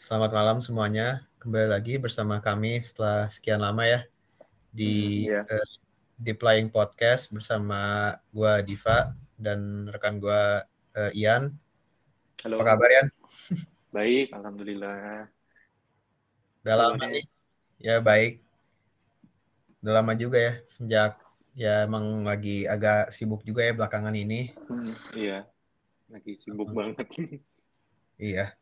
Selamat malam semuanya. Kembali lagi bersama kami setelah sekian lama ya di Iya. eh, di Flying Podcast bersama gua Diva dan rekan gua eh, Ian. Halo. Apa kabar Ian? Baik, alhamdulillah. Udah lama Kabarnya? nih. Ya baik. Udah lama juga ya sejak ya emang lagi agak sibuk juga ya belakangan ini. Hmm, iya. Lagi sibuk banget. Iya.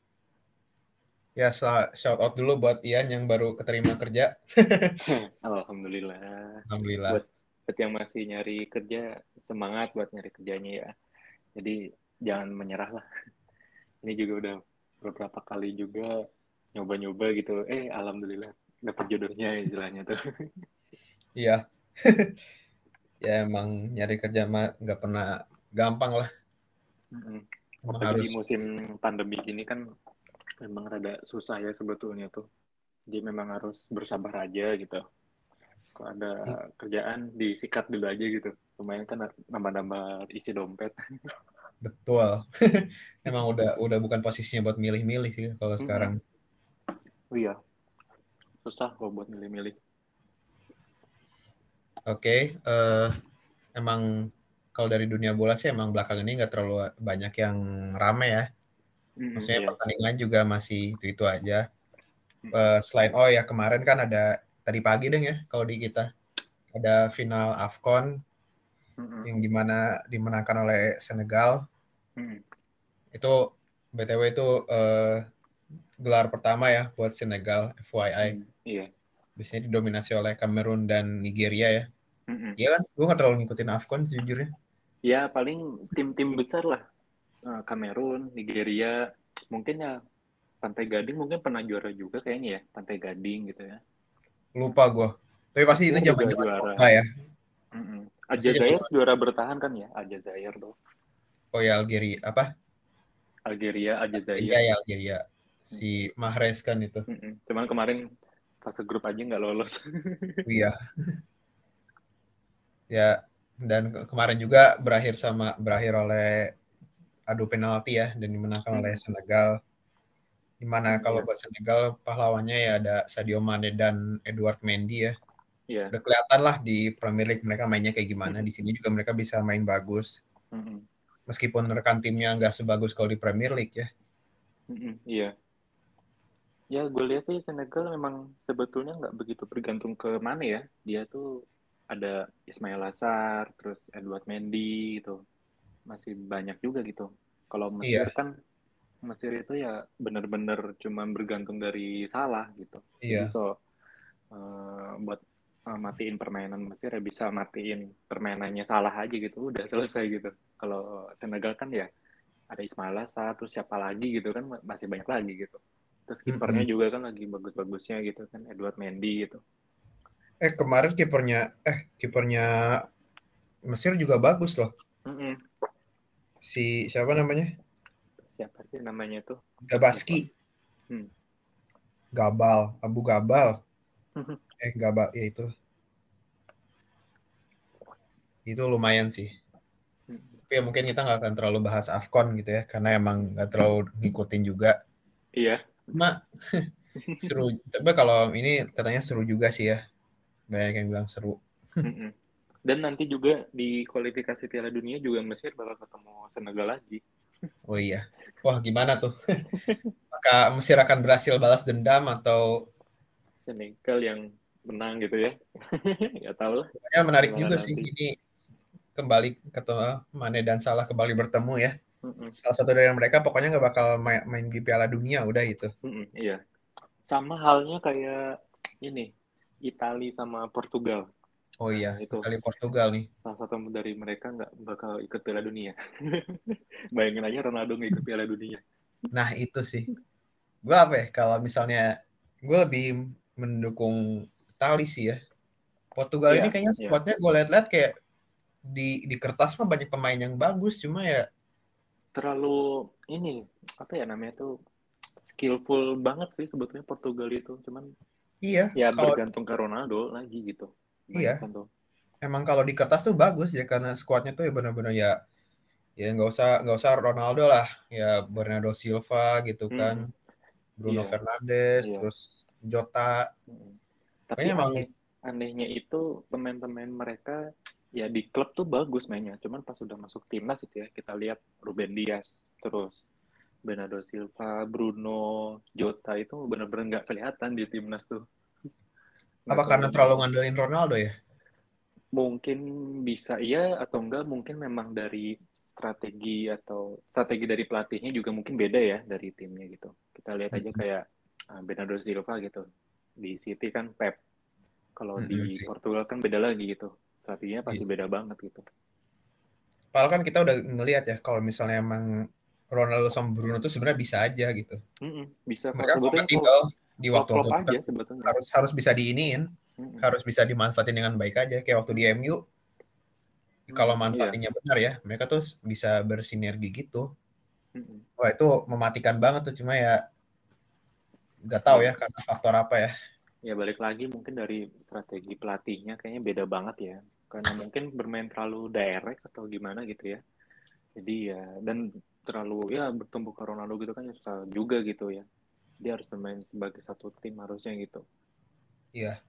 Ya shout out dulu buat Ian yang baru keterima kerja. alhamdulillah. Alhamdulillah. Buat buat yang masih nyari kerja, semangat buat nyari kerjanya ya. Jadi jangan menyerah lah. Ini juga udah beberapa kali juga nyoba-nyoba gitu. Eh, alhamdulillah dapat jodohnya istilahnya tuh. Iya. ya emang nyari kerja mah nggak pernah gampang lah. Apalagi harus di musim pandemi gini kan memang rada susah ya sebetulnya tuh. Jadi memang harus bersabar aja gitu. Kalau ada kerjaan disikat dulu aja gitu. Lumayan kan nambah-nambah isi dompet. betul. emang udah udah bukan posisinya buat milih-milih sih kalau Mm-mm. sekarang. Oh iya. Susah kok buat milih-milih. Oke, eh, emang kalau dari dunia bola sih emang belakangan ini nggak terlalu banyak yang rame ya. Mm-mm, Maksudnya iya. pertandingan juga masih itu-itu aja. Mm. Eh, selain oh ya kemarin kan ada tadi pagi deng ya kalau di kita ada final AFCON Mm-mm, yang di mana dimenangkan oleh Senegal. mm-mm. Itu BTW itu eh, gelar pertama ya buat Senegal FYI. Mm, Iya. Biasanya didominasi oleh Kamerun dan Nigeria ya. Mm-mm. Iya kan? Gue nggak terlalu ngikutin AFCON sejujurnya. Ya paling tim-tim besar lah. Eh, Kamerun, Nigeria, mungkin ya Pantai Gading mungkin pernah juara juga kayaknya ya. Pantai Gading gitu ya. Lupa gue. Tapi pasti itu juga zaman juara. Pogba ya. Mm-mm. Aljazair juara bertahan kan ya, Aljazair tuh. Oh ya Algeria apa? Algeria, Aljazair. Iya ya Algeria. Si Mahrez kan itu. Mm-mm. Cuman kemarin fase grup aja nggak lolos. Iya. ya dan ke- kemarin juga berakhir sama berakhir oleh adu penalti ya dan dimenangkan Hmm. oleh Senegal. Di mana Hmm, kalau iya. buat Senegal pahlawannya ya ada Sadio Mane dan Edward Mendy ya. Iya. Udah kelihatan lah di Premier League mereka mainnya kayak gimana. Hmm. Di sini juga mereka bisa main bagus. Mm-mm. Meskipun rekan timnya nggak sebagus kalau di Premier League ya. Mm-mm. Iya. Ya, gue lihat sih Senegal memang sebetulnya nggak begitu bergantung ke mana ya. Dia tuh ada Ismail Assar, terus Edward Mendy gitu. Masih banyak juga gitu. Kalau Mesir Iya. kan Mesir itu ya benar-benar cuma bergantung dari Salah gitu. Iya. Jadi kalau eh, buat eh, matiin permainan Mesir ya bisa matiin permainannya salah aja gitu, udah selesai gitu. Kalau Senegal kan ya ada Ismail Assar, terus siapa lagi gitu kan masih banyak lagi gitu. Terus kipernya Mm-mm. juga kan lagi bagus-bagusnya gitu kan Edward Mendy gitu. Eh kemarin kipernya eh kipernya Mesir juga bagus loh. Mm-mm. Si siapa namanya? Siapa sih namanya tuh? Gabaski. Hmm. Gabal, Abu Gabal. Eh Gabal ya itu. Itu lumayan sih. Tapi ya mungkin kita nggak akan terlalu bahas Afcon gitu ya, karena emang nggak terlalu ngikutin juga. Iya. Cuma seru. Coba kalau ini katanya seru juga sih ya. Banyak yang bilang seru. Dan nanti juga di kualifikasi Piala Dunia juga Mesir bakal ketemu Senegal lagi. Oh iya. Wah gimana tuh? Maka Mesir akan berhasil balas dendam atau Senegal yang menang gitu ya. Nggak tahu lah. ya menarik Gimana juga sih nanti? ini kembali ketemu Mane dan Salah kembali bertemu ya. Mm-mm. Salah satu dari mereka pokoknya nggak bakal main, main di Piala Dunia udah itu. Mm-mm, iya. Sama halnya kayak ini, Itali sama Portugal. Oh iya, Nah, itu. Itali Portugal nih. Salah satu dari mereka nggak bakal ikut Piala Dunia. Bayangin aja Ronaldo nggak ikut Piala Dunia. Nah itu sih. Gue apa ya, kalau misalnya gue lebih mendukung Itali sih ya. Portugal Iya, ini kayaknya iya. squadnya gue lihat-lihat kayak di di kertas mah banyak pemain yang bagus, cuma ya Terlalu ini apa ya namanya tuh skillful banget sih sebetulnya Portugal itu. Cuman iya. ya kalau bergantung ke Ronaldo lagi gitu. Iya. Tuh. emang kalau di kertas tuh bagus ya karena squadnya tuh ya benar-benar ya ya nggak usah nggak usah Ronaldo lah ya Bernardo Silva gitu kan Bruno Iya. Fernandes, Iya. terus Jota. Mm. Tapi Kayaknya emang- aneh, anehnya itu pemain-pemain mereka ya di klub tuh bagus mainnya. Cuman pas sudah masuk timnas itu ya kita lihat Ruben Dias, terus Bernardo Silva, Bruno, Jota itu benar-benar nggak kelihatan di timnas tuh. Apa karena terlalu ngandelin Ronaldo ya? Mungkin bisa iya atau enggak mungkin memang dari strategi atau strategi dari pelatihnya juga mungkin beda ya dari timnya gitu. Kita lihat aja Mhm. kayak uh, Bernardo Silva gitu. Di City kan Pep. Kalau di sih. Portugal kan beda lagi gitu. Strateginya pasti Iya. beda banget gitu. Padahal kan kita udah ngelihat ya kalau misalnya emang Ronaldo sama Bruno tuh sebenarnya bisa aja gitu. Mm-mm, bisa kok Mereka kompatibel di waktu waktu aja sebetulnya. harus harus bisa diiniin, Mm-mm. harus bisa dimanfaatin dengan baik aja. Kayak waktu di MU, kalau Hmm, manfaatinnya benar ya, mereka tuh bisa bersinergi gitu. Mm-mm. Wah itu mematikan banget tuh, cuma ya nggak tahu ya karena faktor apa ya. Ya balik lagi mungkin dari strategi pelatihnya kayaknya beda banget ya. Karena mungkin bermain terlalu direct atau gimana gitu ya. Jadi ya dan terlalu ya bertumbuh ke Ronaldo gitu kan ya susah juga gitu ya. Dia harus bermain sebagai satu tim harusnya gitu. Iya.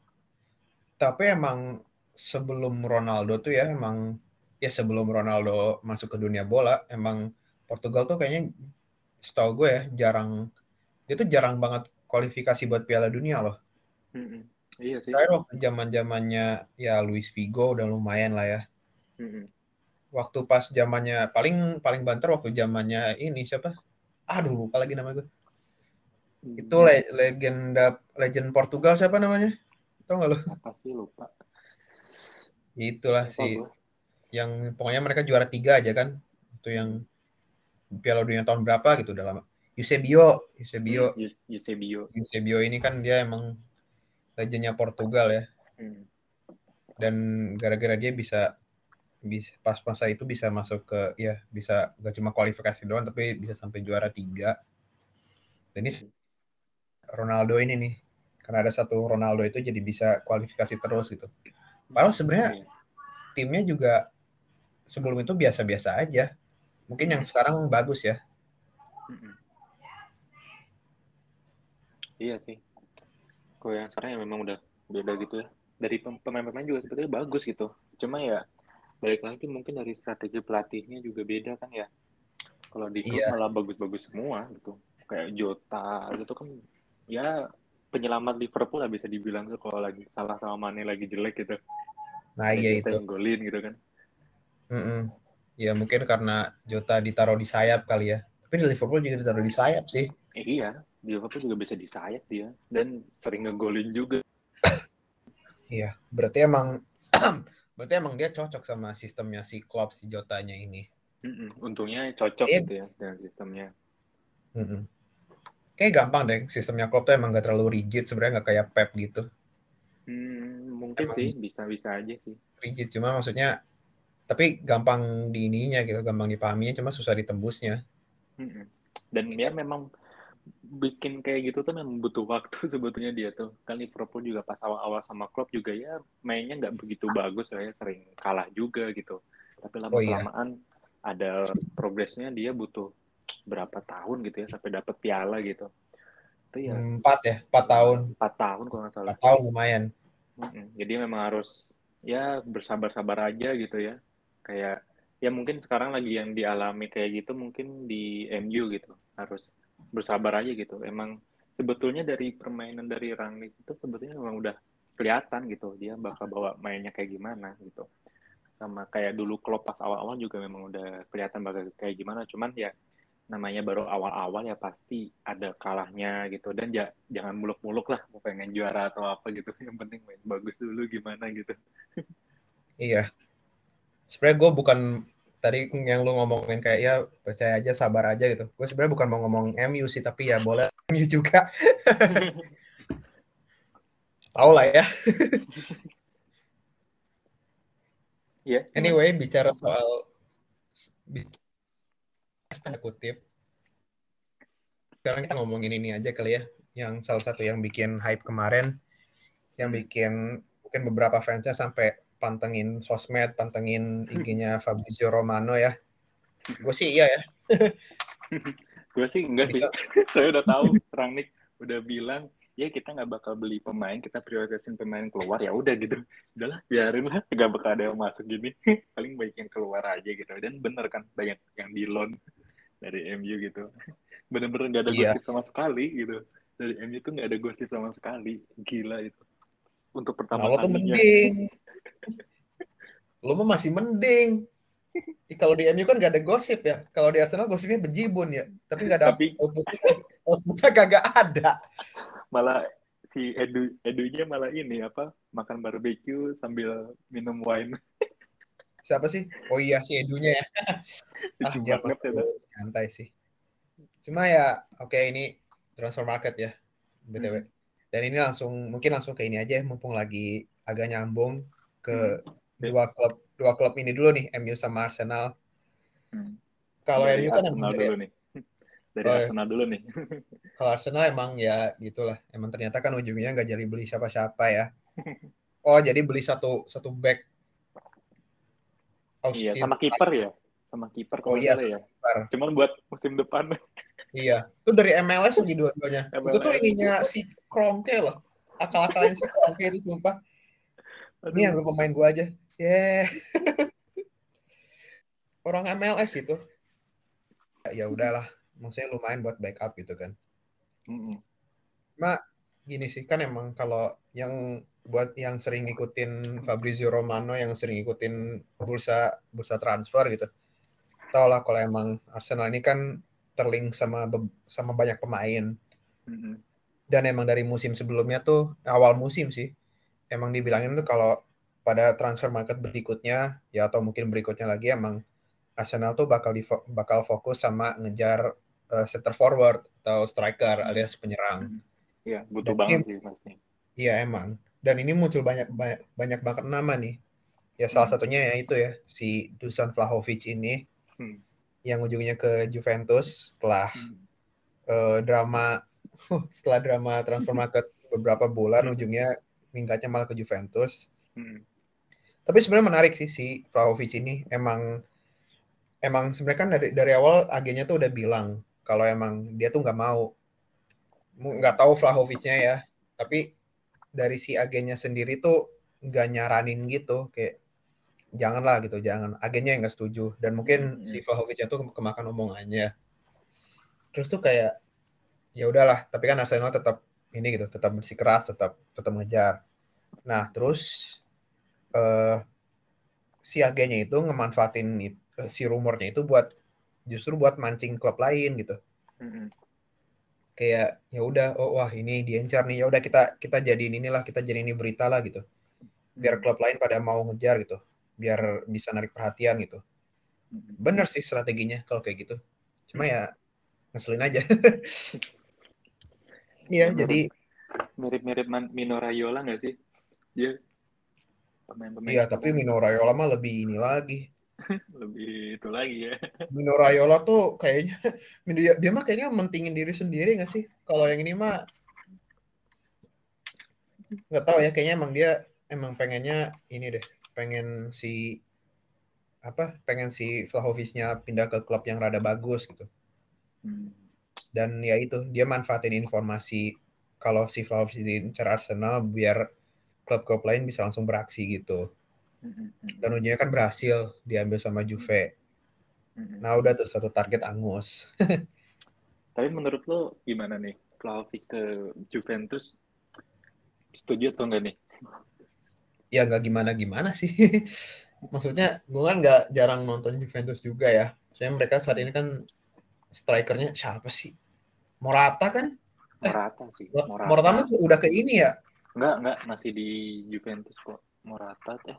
Tapi emang sebelum Ronaldo tuh ya emang ya sebelum Ronaldo masuk ke dunia bola emang Portugal tuh kayaknya setahu gue ya jarang dia tuh jarang banget kualifikasi buat Piala Dunia loh. Mm-mm. Iya sih. Terakhir waktu zaman zamannya ya Luis Figo udah lumayan lah ya. Mm-mm. Waktu pas zamannya paling paling banter waktu zamannya ini siapa? Aduh lupa lagi nama gue. Itu le- legenda legend Portugal siapa namanya? Tahu nggak lo? apa sih lupa. Itulah Lupa si gua. yang pokoknya mereka juara tiga aja kan itu yang Piala Dunia tahun berapa gitu udah lama Eusebio Eusebio Hmm, Eus- Eusebio. Eusebio ini kan dia emang legendnya Portugal ya Hmm. dan gara-gara dia bisa bisa pas masa itu bisa masuk ke ya bisa gak cuma kualifikasi doang tapi bisa sampai juara tiga dan ini Ronaldo ini nih karena ada satu Ronaldo itu jadi bisa kualifikasi terus gitu padahal sebenarnya Iya. timnya juga sebelum itu biasa-biasa aja. Mungkin yang sekarang bagus ya. Iya sih. Kalau yang sekarang ya memang udah beda gitu ya. Dari pem- pemain-pemain juga sebetulnya bagus gitu. Cuma ya balik lagi mungkin dari strategi pelatihnya juga beda kan ya. Kalau di klub Iya. malah bagus-bagus semua gitu. Kayak Jota gitu kan ya penyelamat Liverpool lah bisa dibilang tuh kalau lagi salah sama Mane lagi jelek gitu. Nah Ya, iya itu. yang golin gitu kan. Mm-mm. Ya mungkin karena Jota ditaruh di sayap kali ya. Tapi di Liverpool juga ditaruh di sayap sih. Eh, iya, di Liverpool juga bisa disayat dia dan sering ngegolin juga. Iya. Berarti emang berarti emang dia cocok sama sistemnya si Klopp si Jotanya ini. Mm-mm. Untungnya cocok Iya. gitu ya dengan sistemnya. Mm-mm. Kayak gampang deh sistemnya Klopp tuh emang gak terlalu rigid sebenarnya gak kayak Pep gitu. Hmm, mungkin Emang sih bisa. bisa-bisa aja sih. Rigid cuma maksudnya tapi gampang di ininya gitu, gampang dipahaminya cuma susah ditembusnya. Mm-mm. Dan ya memang bikin kayak gitu tuh memang butuh waktu sebetulnya dia tuh. Kan Liverpool juga pas awal-awal sama klub juga ya mainnya nggak begitu bagus ya, sering kalah juga gitu. Tapi Oh, iya. ada progresnya dia butuh berapa tahun gitu ya sampai dapat piala gitu. Itu ya Empat ya, empat tahun. empat tahun kalau nggak salah. Empat tahun lumayan. Jadi memang harus ya bersabar-sabar aja gitu ya. Kayak ya mungkin sekarang lagi yang dialami kayak gitu mungkin di MU gitu. Harus bersabar aja gitu. Emang sebetulnya dari permainan dari Rangnick itu sebetulnya memang udah kelihatan gitu dia bakal bawa mainnya kayak gimana gitu. Sama kayak dulu Klopp pas awal-awal juga memang udah kelihatan bakal kayak gimana. Cuman ya namanya baru awal-awal ya pasti ada kalahnya gitu dan ja- jangan muluk-muluk lah mau pengen juara atau apa gitu yang penting main bagus dulu gimana gitu Iya. Sebenarnya gue bukan tadi yang lu ngomongin kayak ya percaya aja sabar aja gitu. Gue sebenarnya bukan mau ngomong MU sih tapi ya boleh MU juga. Tahu lah ya. ya Anyway, bicara soal tanda kutip. Sekarang kita ngomongin ini aja kali ya. Yang salah satu yang bikin hype kemarin, yang bikin mungkin beberapa fansnya sampai pantengin sosmed, pantengin IG-nya Fabrizio Romano ya. Gue sih iya ya. gue sih enggak sih. Saya udah tahu Rangnick udah bilang ya kita nggak bakal beli pemain kita prioritasin pemain keluar. Ya udah gitu. Udahlah biarin lah. Nggak bakal ada yang masuk gini. Paling banyak yang keluar aja gitu. Dan bener kan banyak yang di loan dari MU gitu bener-bener nggak ada Iya. gosip sama sekali gitu dari MU tuh nggak ada gosip sama sekali gila itu untuk pertama Nah, lo tuh mending. Lo mah masih mending. Kalau di MU kan gak ada gosip ya. Kalau di Arsenal gosipnya bejibun ya. Tapi gak ada Tapi- outputnya, kagak ada. malah si Edu Edunya malah ini apa makan barbecue sambil minum wine Siapa sih? Oh iya si Edunya ya. ah, ya santai sih. Cuma ya oke ini transfer market ya. BTW. Hmm. Dan ini langsung mungkin langsung ke ini aja mumpung lagi agak nyambung ke Hmm. dua klub dua klub ini dulu nih MU sama Arsenal. Hmm. Kalau MU kan Arsenal dulu nih dari Oh, iya. Arsenal dulu nih kalau Arsenal emang ya gitulah. Emang ternyata kan ujungnya nggak jadi beli siapa-siapa ya. Oh jadi beli satu satu back. Iya Austin sama kiper ya sama kiper Oh kalau iya, salah ya kiper. cuman buat musim depan Iya, itu dari MLS lagi dua-duanya. Itu tuh MLS. ininya si Kroenke loh. Akal-akalin si Kroenke itu sumpah. Ini ambil pemain gua aja. Yeah. Orang MLS itu. Ya udahlah, maksudnya lumayan buat backup gitu kan. Mm-mm. Gini sih kan emang kalau yang buat yang sering ngikutin Fabrizio Romano yang sering ngikutin bursa bursa transfer gitu. Tau lah kalau emang Arsenal ini kan terlink sama sama banyak pemain. Mm-mm. dan emang dari musim sebelumnya tuh awal musim sih emang dibilangin tuh kalau pada transfer market berikutnya ya atau mungkin berikutnya lagi emang Arsenal tuh bakal di bakal fokus sama ngejar uh, center forward atau striker Hmm. alias penyerang. Iya, butuh Dan banget sih pasti. Iya emang. Dan ini muncul banyak banyak, banyak banget nama nih. Ya salah Hmm. satunya ya itu ya si Dusan Vlahovic ini Hmm. yang ujungnya ke Juventus setelah Hmm. eh, drama setelah drama transfer market beberapa bulan Hmm. ujungnya minggatnya malah ke Juventus. Hmm. Tapi sebenarnya menarik sih si Vlahovic ini emang emang sebenarnya kan dari dari awal agennya tuh udah bilang kalau emang dia tuh nggak mau nggak tahu Vlahovicnya ya tapi dari si agennya sendiri tuh nggak nyaranin gitu kayak janganlah gitu jangan agennya yang nggak setuju dan mungkin Hmm. si Vlahovicnya tuh kemakan omongannya terus tuh kayak ya udahlah tapi kan Arsenal tetap ini gitu tetap bersikeras tetap tetap ngejar nah terus eh si agennya itu ngemanfaatin eh, si rumornya itu buat justru buat mancing klub lain gitu Mm-mm. Kayak ya udah oh wah ini diencar nih ya udah kita kita jadiin inilah kita jadiin ini berita lah gitu. Biar klub lain pada mau ngejar gitu. Biar bisa narik perhatian gitu. Mm-mm. bener sih strateginya kalau kayak gitu. Cuma ya ngeselin aja. Iya jadi mirip-mirip Mino Raiola nggak sih? Dia pemain-pemain iya tapi Mino Raiola mah lebih ini lagi lebih itu lagi ya. Mino Raiola tuh kayaknya dia, dia mah kayaknya mentingin diri sendiri nggak sih kalau yang ini mah nggak tahu ya kayaknya emang dia emang pengennya ini deh pengen si apa pengen si Vlahovicnya pindah ke klub yang rada bagus gitu Hmm. dan ya itu dia manfaatin informasi kalau si Vlahovic diincar Arsenal biar klub-klub lain bisa langsung beraksi gitu. Dan ujungnya kan berhasil diambil sama Juve Mm-mm. nah udah tuh satu target angus Tapi menurut lo gimana nih? Vlahovic ke Juventus setuju atau enggak nih? ya nggak gimana gimana sih maksudnya gue kan nggak jarang nonton Juventus juga ya soalnya mereka saat ini kan strikernya siapa sih Morata kan Morata sih. Morata, Morata. udah ke ini ya Enggak, enggak masih di Juventus kok. Morata teh.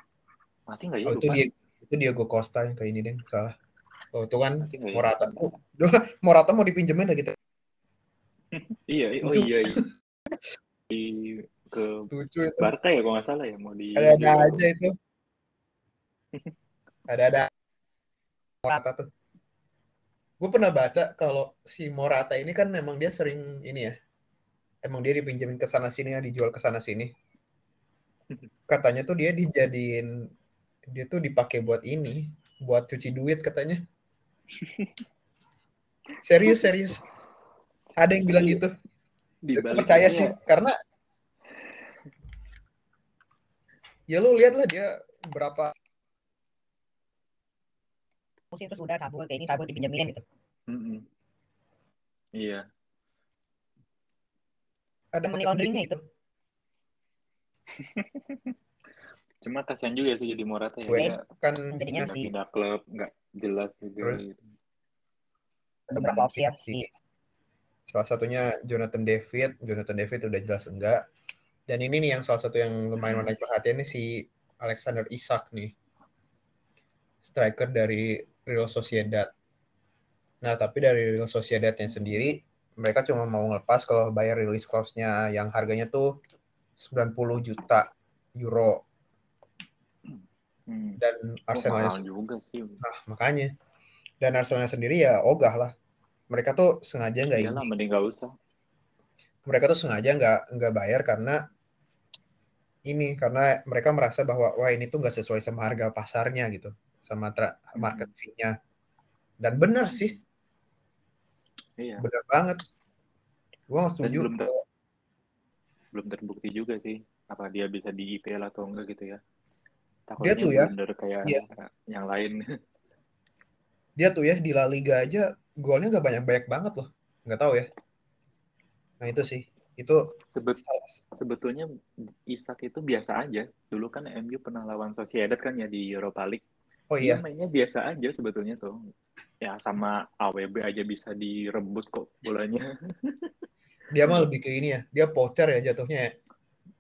Masih enggak ya? oh, itu dia. Itu Diego Costa yang ke ini deh salah. Oh itu kan Masih enggak ya? Morata oh, Morata mau dipinjemin lagi Iya, iya. oh iya. iya. Di ke lucu itu. Barca ya kalau nggak salah ya mau di ada-ada aja itu. Ada-ada Morata tuh. Gue pernah baca kalau si Morata ini kan emang dia sering ini ya. Emang dia dipinjemin ke sana sini ya dijual ke sana sini. Katanya tuh dia dijadiin dia tuh dipakai buat ini buat cuci duit katanya. Serius serius. Ada yang bilang gitu. percaya sih ya, karena ya lu lihat lah dia berapa. Musim terus udah kabur kayak ini kabur dipinjemin gitu. Iya. Ada money launderingnya itu cuma kasihan juga sih jadi Morata ya kan Jadinya sih. pindah klub nggak jelas juga Terus? gitu. beberapa opsi ya si si salah satunya Jonathan David Jonathan David udah jelas enggak dan ini nih yang salah satu yang lumayan menarik perhatian nih si Alexander Isak nih striker dari Real Sociedad nah tapi dari Real Sociedadnya sendiri mereka cuma mau ngelepas kalau bayar release clause-nya yang harganya tuh 90 juta euro Hmm. dan Oh, Arsenalnya juga sih Nah, makanya. Dan Arsenalnya sendiri ya ogah lah. Mereka tuh sengaja nggak ini. mending nggak usah Mereka tuh sengaja nggak nggak bayar karena ini karena mereka merasa bahwa wah ini tuh nggak sesuai sama harga pasarnya gitu, sama tra- Hmm. market fee-nya. Dan benar sih, iya benar banget. Gua setuju. belum ter belum terbukti juga sih apa dia bisa di IPL atau enggak gitu ya takutnya tuh ya, kayak iya. yang lain Dia tuh ya di La Liga aja golnya nggak banyak-banyak banget loh. Nggak tahu ya. Nah itu sih, itu Sebet sebetulnya Isak itu biasa aja dulu kan MU pernah lawan Sociedad kan ya di Europa League oh dia iya, mainnya biasa aja sebetulnya tuh ya sama AWB aja bisa direbut kok bolanya dia mah lebih ke ini ya. Dia pocher ya jatuhnya ya.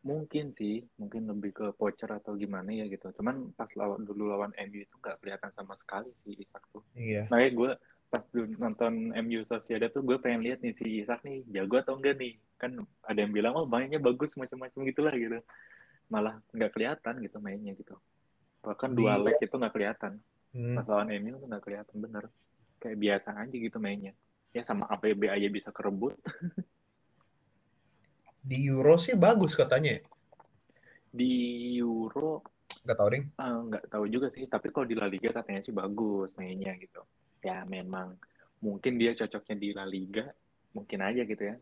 Mungkin sih mungkin lebih ke pocher atau gimana ya gitu. Cuman pas lawan dulu lawan MU itu nggak kelihatan sama sekali si Isak tuh. Iya. makanya gue pas dulu nonton MU Sociedad tuh gue pengen lihat nih si Isak nih jago atau enggak nih. Kan ada yang bilang oh mainnya bagus macam-macam gitulah gitu. Malah nggak kelihatan gitu mainnya gitu. Bahkan dua leg itu nggak kelihatan. Hmm. pas lawan MU tuh nggak kelihatan bener. Kayak biasa aja gitu mainnya. Ya sama APB aja bisa kerebut Di Euro sih bagus katanya. ya. di Euro Nggak tahu ding. eh, nggak tahu juga sih tapi kalau di La Liga katanya sih bagus mainnya gitu ya memang mungkin dia cocoknya di La Liga mungkin aja gitu ya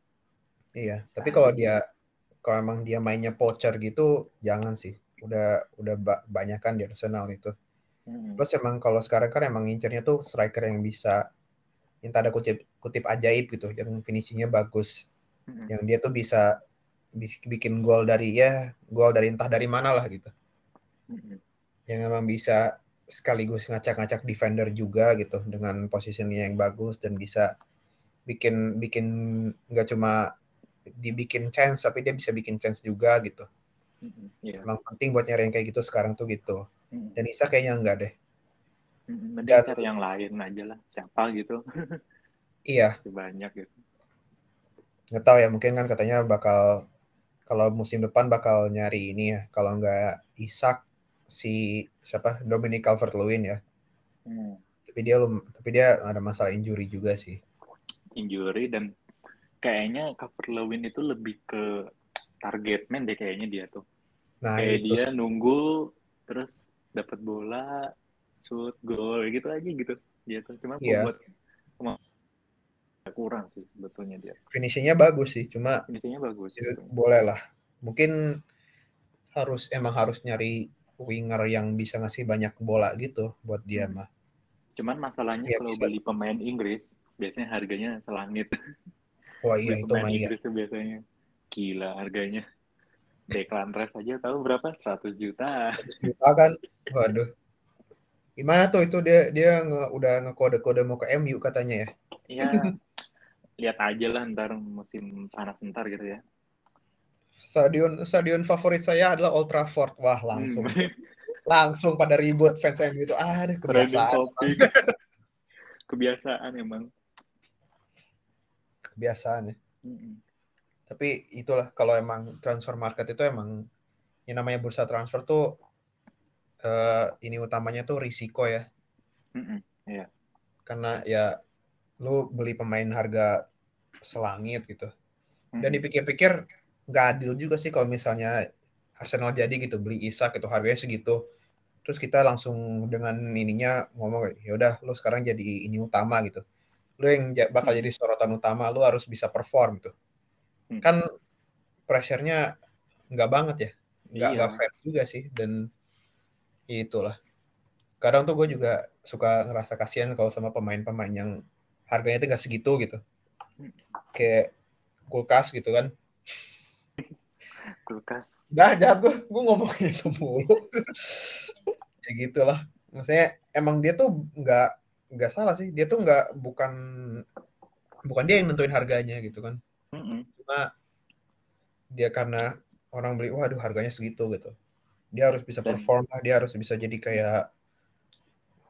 Iya, tapi Nah, kalau gitu. dia kalau emang dia mainnya pocher gitu, jangan sih. Udah udah ba- banyak kan di Arsenal itu. Mm-mm. Terus emang kalau sekarang kan emang ngincernya tuh striker yang bisa yang tanda kutip kutip ajaib gitu, yang finishingnya bagus, Mm-mm. yang dia tuh bisa bis- bikin gol dari ya gol dari entah dari mana lah gitu. Mm-mm. Yang emang bisa sekaligus ngacak-ngacak defender juga gitu dengan posisinya yang bagus dan bisa bikin bikin nggak cuma dibikin chance tapi dia bisa bikin chance juga gitu. Mm-mm. Iya. Emang penting buat nyari yang kayak gitu sekarang tuh gitu. Mm-mm. Dan Isa kayaknya enggak deh. Mending dan- cari yang lain aja lah siapa gitu Iya, banyak gitu nggak tahu ya mungkin kan katanya bakal kalau musim depan bakal nyari ini ya. Kalau enggak Isak si siapa Dominic Calvert-Lewin ya. Hmm. Tapi dia lum, tapi dia ada masalah injury juga sih. injury dan kayaknya cover Lewin itu lebih ke target man deh kayaknya dia tuh Nah, kayak itu dia nunggu terus dapat bola shoot gol gitu aja gitu dia tuh cuma Iya. buat cuma kurang sih sebetulnya dia finishingnya bagus sih, cuma finishingnya bagus ya, boleh lah. Mungkin harus emang harus nyari winger yang bisa ngasih banyak bola gitu buat dia Hmm. mah. cuman masalahnya Iya, kalau bisa. beli pemain Inggris biasanya harganya selangit Wah beli iya itu mah iya. Inggris biasanya gila harganya Declan Rice aja tahu berapa 100 juta 100 juta kan. Waduh. Gimana tuh itu dia dia nge, udah ngekode-kode mau ke MU katanya ya. ya lihat aja lah ntar musim panas ntar gitu ya Stadion stadion favorit saya adalah Old Trafford. Wah, langsung Hmm. langsung pada ribut fans MU itu. Ah, deh, Trending kebiasaan. kebiasaan emang Kebiasaan ya. Mm-mm. Tapi itulah kalau emang transfer market itu emang yang namanya bursa transfer tuh eh, ini utamanya tuh risiko ya. Mm-mm. Karena ya lu beli pemain harga selangit gitu. Dan Mm-mm. dipikir-pikir nggak adil juga sih kalau misalnya Arsenal jadi gitu beli Isak itu harganya segitu. Terus kita langsung dengan ininya ngomong ya udah lu sekarang jadi ini utama gitu. Lu yang bakal jadi sorotan utama lu harus bisa perform gitu. Hmm. kan pressure-nya nggak banget ya nggak Iya. fair juga sih dan ya itulah kadang tuh gue juga suka ngerasa kasihan kalau sama pemain-pemain yang harganya tuh nggak segitu gitu kayak kulkas gitu kan kulkas Dah jahat gue, gue ngomongin itu mulu. ya gitulah. Maksudnya emang dia tuh nggak nggak salah sih. Dia tuh nggak bukan bukan dia yang nentuin harganya gitu kan. Mm-mm. Cuma dia karena orang beli, waduh harganya segitu gitu. Dia harus bisa perform lah. Dia harus bisa jadi kayak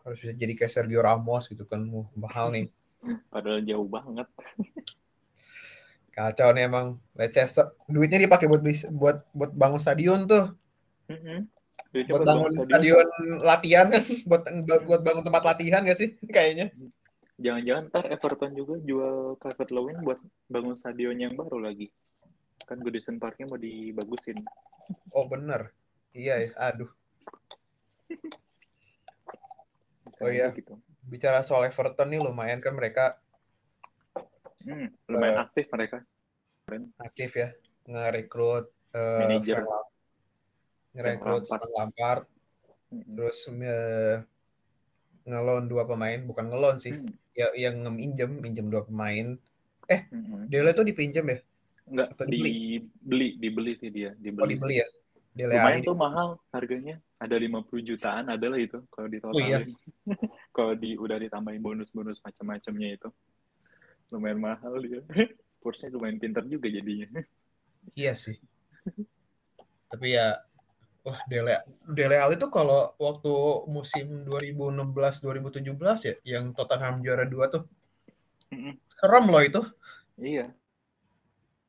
harus bisa jadi kayak Sergio Ramos gitu kan. Mahal nih. padahal jauh banget Kacau nih emang Leicester. Duitnya dipakai buat buat buat bangun stadion tuh. Duitnya buat bangun bangun stadion latihan kan buat buat bangun tempat latihan gak sih kayaknya Jangan-jangan ntar Everton juga jual Calvert Lewin buat bangun stadion yang baru lagi. Kan Goodison Parknya mau dibagusin. oh bener iya ya aduh Oh iya. Gitu. bicara soal Everton nih lumayan kan mereka Hmm, lumayan Eh, aktif mereka. aktif ya ngerekrut eh, Manajer. Frank Lam- ngerekrut. Frank Lampard Mm-mm. terus eh, ngelon dua pemain bukan ngelon sih Hmm, ya yang ngeminjem minjem dua pemain mm-mm. Dele tuh dipinjam ya Enggak, Atau dibeli, dibeli sih dia, oh dibeli. dibeli ya Dele Lumayan tuh mahal harganya. Ada 50 jutaan adalah itu kalau Oh iya. ditotalin. kalau di udah ditambahin bonus-bonus macam-macamnya itu. Lumayan mahal dia. Spursnya lumayan pinter juga jadinya. Iya sih. Tapi ya, wah Dele Dele Alli tuh kalau waktu musim 2016-2017 ya, yang Tottenham juara dua tuh serem loh itu. Iya.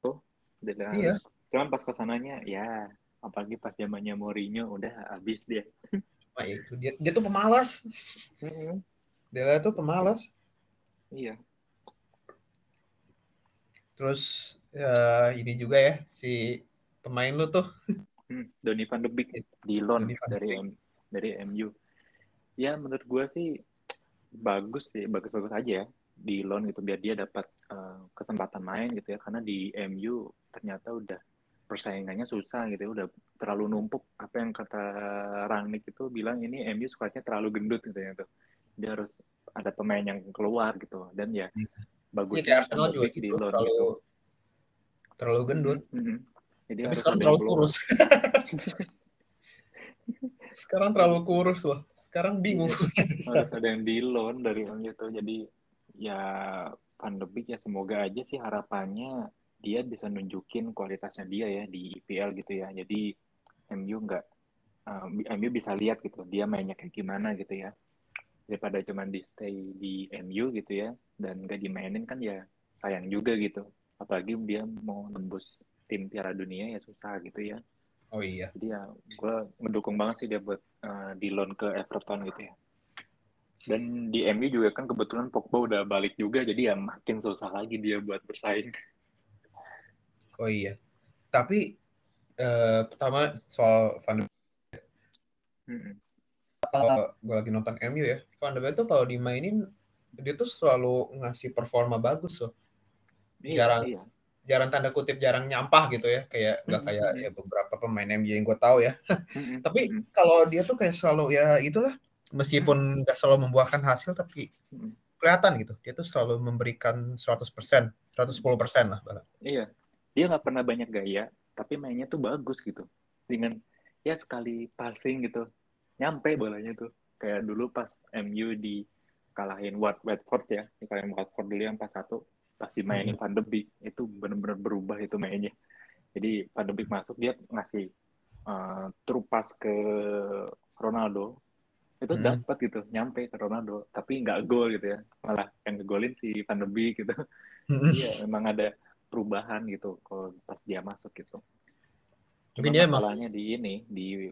Tuh, Dele Alli. Iya. Cuman pas ke sananya, ya apalagi pas zamannya Mourinho udah habis dia. Nah, itu dia dia tuh pemalas. Dele tuh pemalas. Iya. Terus ya, ini juga ya si pemain lu tuh. Hmm, Donny van de Beek di loan dari. M, dari MU. Ya menurut gue sih bagus sih, bagus-bagus aja ya di loan gitu biar dia dapat eh, kesempatan main gitu ya karena di MU ternyata udah persaingannya susah gitu ya udah terlalu numpuk apa yang kata Rangnick itu bilang ini MU squadnya terlalu gendut gitu ya tuh dia harus ada pemain yang keluar gitu dan ya Iya. Iya bagusnya kayak Van Arsenal juga di gitu, loan terlalu gitu. terlalu gendut. Mhm. Jadi Tapi harus sekarang terlalu keluar. kurus. sekarang terlalu kurus loh. Sekarang bingung. harus ada yang di loan dari orang itu jadi ya Van de Beek ya semoga aja sih harapannya dia bisa nunjukin kualitasnya dia ya di IPL gitu ya jadi MU nggak eh, MU bisa lihat gitu dia mainnya kayak gimana gitu ya daripada cuma di stay di MU gitu ya dan nggak dimainin kan ya sayang juga gitu apalagi dia mau nembus tim Piala Dunia ya susah gitu ya Oh iya. jadi ya gue mendukung banget sih dia buat eh, di loan ke Everton gitu ya. Dan di MU juga kan kebetulan Pogba udah balik juga, jadi ya makin susah lagi dia buat bersaing. Oh iya. Tapi eh, pertama soal Van de Beek, Mm-mm. kalau gue lagi nonton MU ya, Van de Beek tuh kalau dimainin dia tuh selalu ngasih performa bagus loh. Iya, Jarang. iya. Jarang tanda kutip jarang nyampah gitu ya, kayak nggak kayak ya beberapa pemain MU yang gue tahu ya. Tapi kalau dia tuh kayak selalu ya itulah meskipun nggak selalu membuahkan hasil tapi kelihatan gitu. Dia tuh selalu memberikan 100%, 110% lah bahkan. Iya, dia nggak pernah banyak gaya, tapi mainnya tuh bagus gitu. Dengan ya sekali passing gitu, nyampe bolanya tuh. Kayak dulu pas MU di kalahin Wat Watford ya, dikalahin Watford dulu yang pas satu, pas dimainin Van de Beek itu benar-benar berubah itu mainnya. Jadi Van de Beek masuk dia ngasih uh, true pass ke Ronaldo, itu Hmm. dapat gitu, nyampe ke Ronaldo, tapi nggak gol gitu ya, malah yang ngegolin si Van de Beek gitu. Iya, memang ada perubahan gitu kalau pas dia masuk gitu. Tapi Cuma dia emang masalahnya di ini di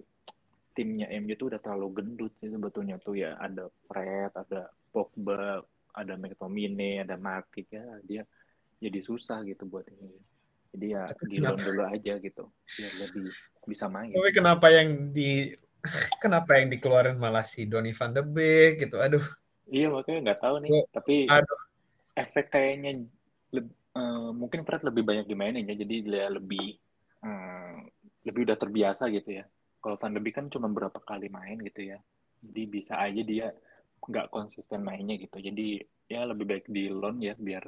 timnya MU tuh udah terlalu gendut sih sebetulnya tuh ya ada Fred, ada Pogba, ada McTominay, ada Matic ya dia jadi susah gitu buat ini. Jadi ya loan dulu aja gitu biar lebih bisa main. Tapi kenapa yang di kenapa yang dikeluarin malah si Donny van de Beek gitu. Aduh. Iya makanya nggak tahu nih, Gua- tapi Aduh. efek kayaknya eh, mungkin Fred lebih banyak dimainin ya, jadi dia lebih eh, lebih udah terbiasa gitu ya. Kalau Van de Beek kan cuma berapa kali main gitu ya, jadi bisa aja dia nggak konsisten mainnya gitu. Jadi ya lebih baik di loan ya biar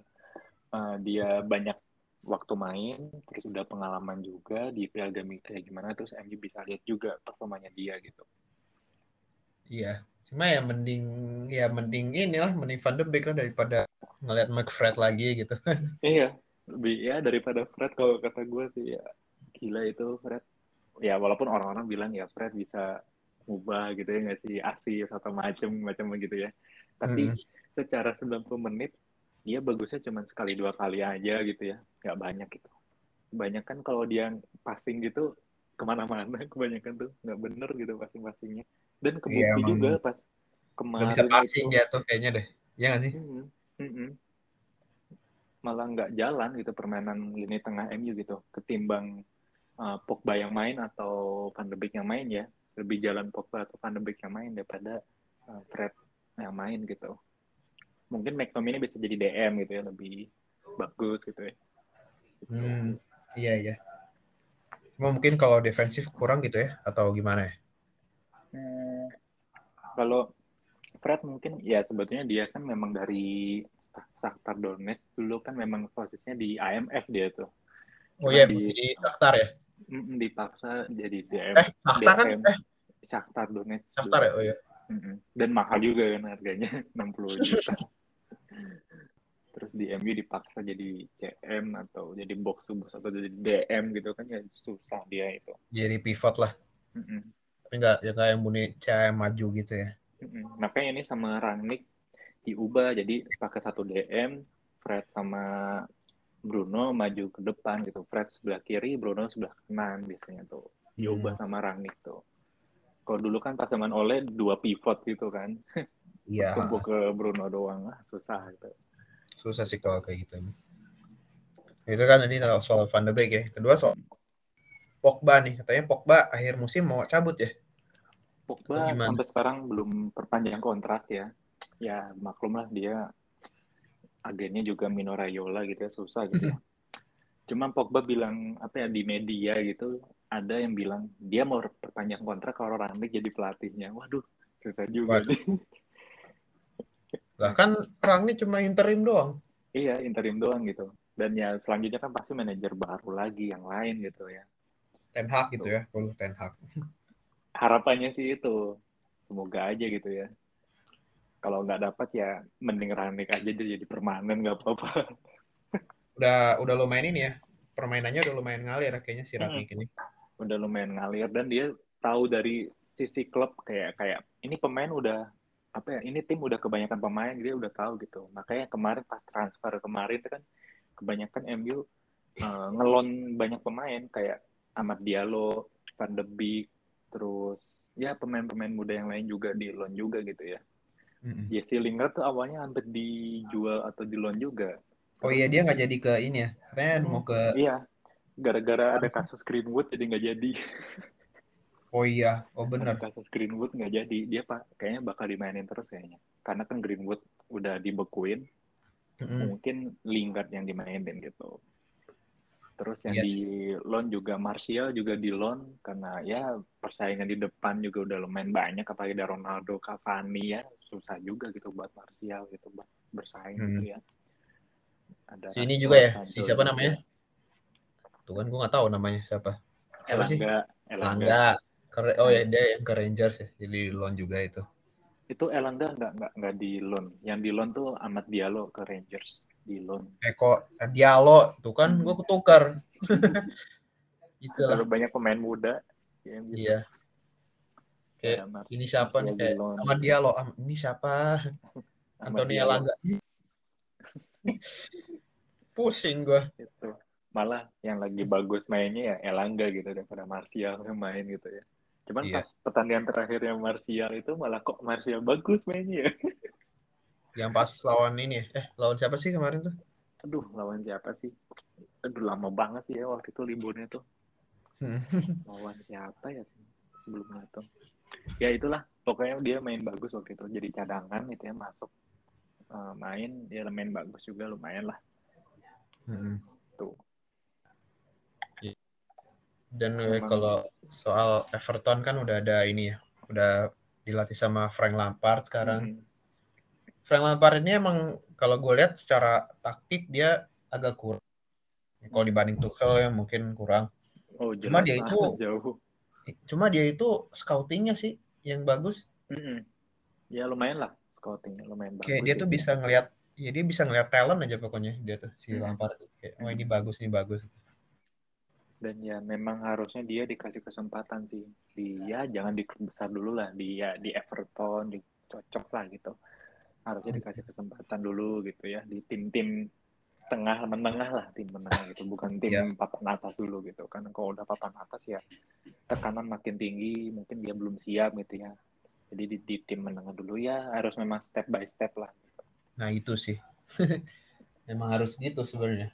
eh, dia banyak waktu main, terus udah pengalaman juga di Piala kayak gimana, terus MU bisa lihat juga performanya dia gitu. Iya. Cuma ya mending ya mending inilah mending Van de Beek lah daripada ngeliat McFred lagi gitu. Iya, lebih ya daripada Fred kalau kata gue sih ya gila itu Fred. Ya walaupun orang-orang bilang ya Fred bisa ubah gitu ya nggak sih asis atau macem macam gitu ya. Tapi Mm. secara 90 menit dia bagusnya cuma sekali dua kali aja gitu ya, nggak banyak gitu. Banyak kan kalau dia passing gitu ke mana-mana kebanyakan tuh nggak bener gitu passing-passingnya. Dan kebukti Iya, emang juga pas Gak kemarin bisa passing itu. dia tuh kayaknya deh. Iya nggak sih? Mm-mm, mm-mm. malah nggak jalan gitu permainan lini tengah MU gitu ketimbang uh, Pogba yang main atau Van de Beek yang main ya lebih jalan Pogba atau Van de Beek yang main daripada uh, Fred yang main gitu mungkin McTominay bisa jadi DM gitu ya lebih bagus gitu ya Gitu. Hmm, iya iya. Cuma mungkin kalau defensif kurang gitu ya atau gimana ya? Hmm, kalau Fred mungkin ya sebetulnya dia kan memang dari Shakhtar Donetsk dulu kan memang posisinya di IMF dia tuh Oh Cuma iya, di- jadi Shakhtar ya? Mm, dipaksa jadi DM Eh, Shakhtar kan? Eh, Shakhtar Donetsk Shakhtar ya? Oh iya. Dan mahal juga kan harganya 60 juta terus di MU dipaksa jadi CM atau jadi box to box atau jadi DM gitu kan ya susah dia itu Jadi pivot lah. Mm-mm. Tapi nggak ya kayak yang bunyi cahaya maju gitu ya. Makanya ini sama Rangnick diubah jadi pakai satu DM Fred sama Bruno maju ke depan gitu Fred sebelah kiri Bruno sebelah kanan biasanya tuh diubah sama Rangnick tuh kalau dulu kan pas zaman Ole dua pivot gitu kan Iya. tumbuh ke Bruno doang ah susah gitu Susah sih kalau kayak gitu. Itu kan tadi soal Van de Beek ya. Kedua soal Pogba nih. Katanya Pogba akhir musim mau cabut ya. Pogba sampai sekarang belum perpanjang kontrak ya ya maklum lah dia agennya juga Mino Raiola gitu ya susah gitu ya. Cuma Pogba bilang apa ya di media gitu ada yang bilang dia mau perpanjang kontrak kalau Rangnick jadi pelatihnya. Waduh, susah juga Waduh. nih. Lah kan Rangnick cuma interim doang. iya, interim doang gitu. Dan ya selanjutnya kan pasti manajer baru lagi yang lain gitu ya. Ten Hag gitu ya. Perlu Ten Hag. Harapannya sih itu. Semoga aja gitu ya. Kalau nggak dapat ya mending Rangnick aja dia jadi permanen nggak apa-apa. Udah udah lumayan ini ya. Permainannya udah lumayan ngalir kayaknya si Rangnick ini. udah lumayan ngalir dan dia tahu dari sisi klub kayak kayak ini pemain udah apa ya ini tim udah kebanyakan pemain dia udah tahu gitu makanya kemarin pas transfer kemarin itu kan kebanyakan MU eh, ngelon banyak pemain kayak Ahmad Diallo, Van de Beek, terus ya pemain-pemain muda yang lain juga di loan juga gitu ya. Mm-mm. Jesse Lingard tuh awalnya hampir dijual atau di loan juga. Oh iya dia nggak jadi ke ini ya. Katanya mau ke Iya, gara-gara ada kasus Greenwood jadi nggak jadi. Oh iya, oh Ada bener. kasus Greenwood nggak jadi. Dia pak kayaknya bakal dimainin terus kayaknya. Karena kan Greenwood udah dibekuin, Mm-mm. mungkin Lingard yang dimainin gitu. Terus yang Iya di loan juga Martial juga di loan karena ya persaingan di depan juga udah lumayan banyak apalagi ada Ronaldo, Cavani ya susah juga gitu buat Martial gitu buat bersaing Hmm. gitu ya. Ada Si ini juga ya, si siapa namanya? Tuh kan gue nggak tahu namanya siapa. Siapa sih? Elanga, Elanga. Langga. Ke- Oh ya dia yang ke Rangers ya, jadi loan juga itu. Itu Elanga nggak nggak nggak di loan. Yang di loan tuh Ahmad Diallo ke Rangers di loan. Eh eh, Diallo tuh kan gue ketukar. Itulah. Terlalu banyak pemain muda. Ya, gitu. Iya. Kayak ini siapa nih kayak sama Diallo. Ah, Ini siapa? Antonio. Langga. Pusing gue. Itu. Malah yang lagi bagus mainnya ya Elanga gitu daripada Martial yang main gitu ya. Cuman Iya. pas pertandingan terakhirnya Martial itu malah kok Martial bagus mainnya ya. Yang pas lawan ini ya. Eh lawan siapa sih kemarin tuh? Aduh, lawan siapa sih? Aduh, lama banget sih ya waktu itu liburnya tuh. Hmm. Lawan siapa ya sebelumnya tuh? Ya itulah, pokoknya dia main bagus waktu itu. Jadi cadangan itu ya masuk Eh, main, dia main bagus juga lumayan lah. Mm-mm. Tuh. Dan eh, Memang- kalau soal Everton kan udah ada ini ya, udah dilatih sama Frank Lampard sekarang. Mm. Frank Lampard ini emang kalau gue lihat secara taktik dia agak kurang. Kalau dibanding Tuchel ya mungkin kurang. Oh, Cuma jelas dia banget itu- jauh. Cuma dia itu scoutingnya sih yang bagus. Mm-mm. Ya lumayan lah scoutingnya lumayan bagus. Kayak dia tuh bisa ngelihat, ya dia bisa ngelihat talent aja pokoknya dia tuh si Hmm. Lampard. Kayak, oh ini bagus, ini bagus. dan ya memang harusnya dia dikasih kesempatan sih di ya jangan di klub besar dulu lah di ya di Everton di cocok lah gitu harusnya dikasih kesempatan dulu gitu ya di tim-tim tengah menengah lah tim menengah gitu bukan tim Iya. papan atas dulu gitu kan kalau udah papan atas ya tekanan makin tinggi mungkin dia belum siap gitu ya jadi di, di tim menengah dulu ya harus memang step by step lah Nah itu sih. Emang harus gitu sebenarnya.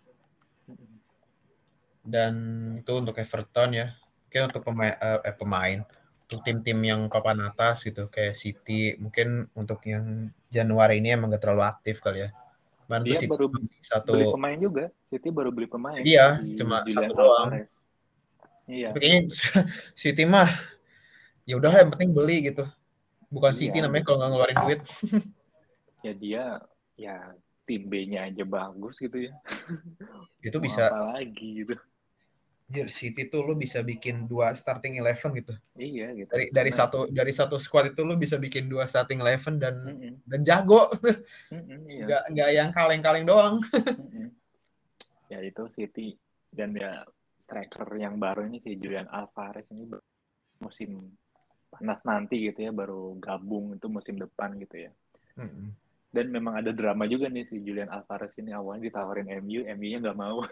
Dan itu untuk Everton ya. Mungkin untuk pemain, eh, pemain untuk tim-tim yang papan atas gitu kayak City mungkin untuk yang Januari ini emang gak terlalu aktif kali ya. Kemarin tuh Dia City baru beli satu beli pemain juga City baru beli pemain Iya, di cuma Julian satu doang. Iya tapi kayaknya City mah ya udahlah yang penting beli gitu. Bukan Iya. City namanya kalau nggak ngeluarin duit. ya dia ya tim B-nya aja bagus gitu ya. Itu bisa apa lagi gitu. City tuh lu bisa bikin dua starting eleven gitu. Iya gitu. Dari dari Karena- satu dari satu squad itu lu bisa bikin dua starting eleven dan Mm-mm, dan jago. mm-mm, iya. nggak nggak yang kaleng-kaleng doang. Mm-mm. Ya itu City dan ya striker yang baru ini si Julian Alvarez ini musim panas nanti gitu ya baru gabung itu musim depan gitu ya. Dan memang ada drama juga nih si Julian Alvarez ini awalnya ditawarin MU, MU-nya nggak mau.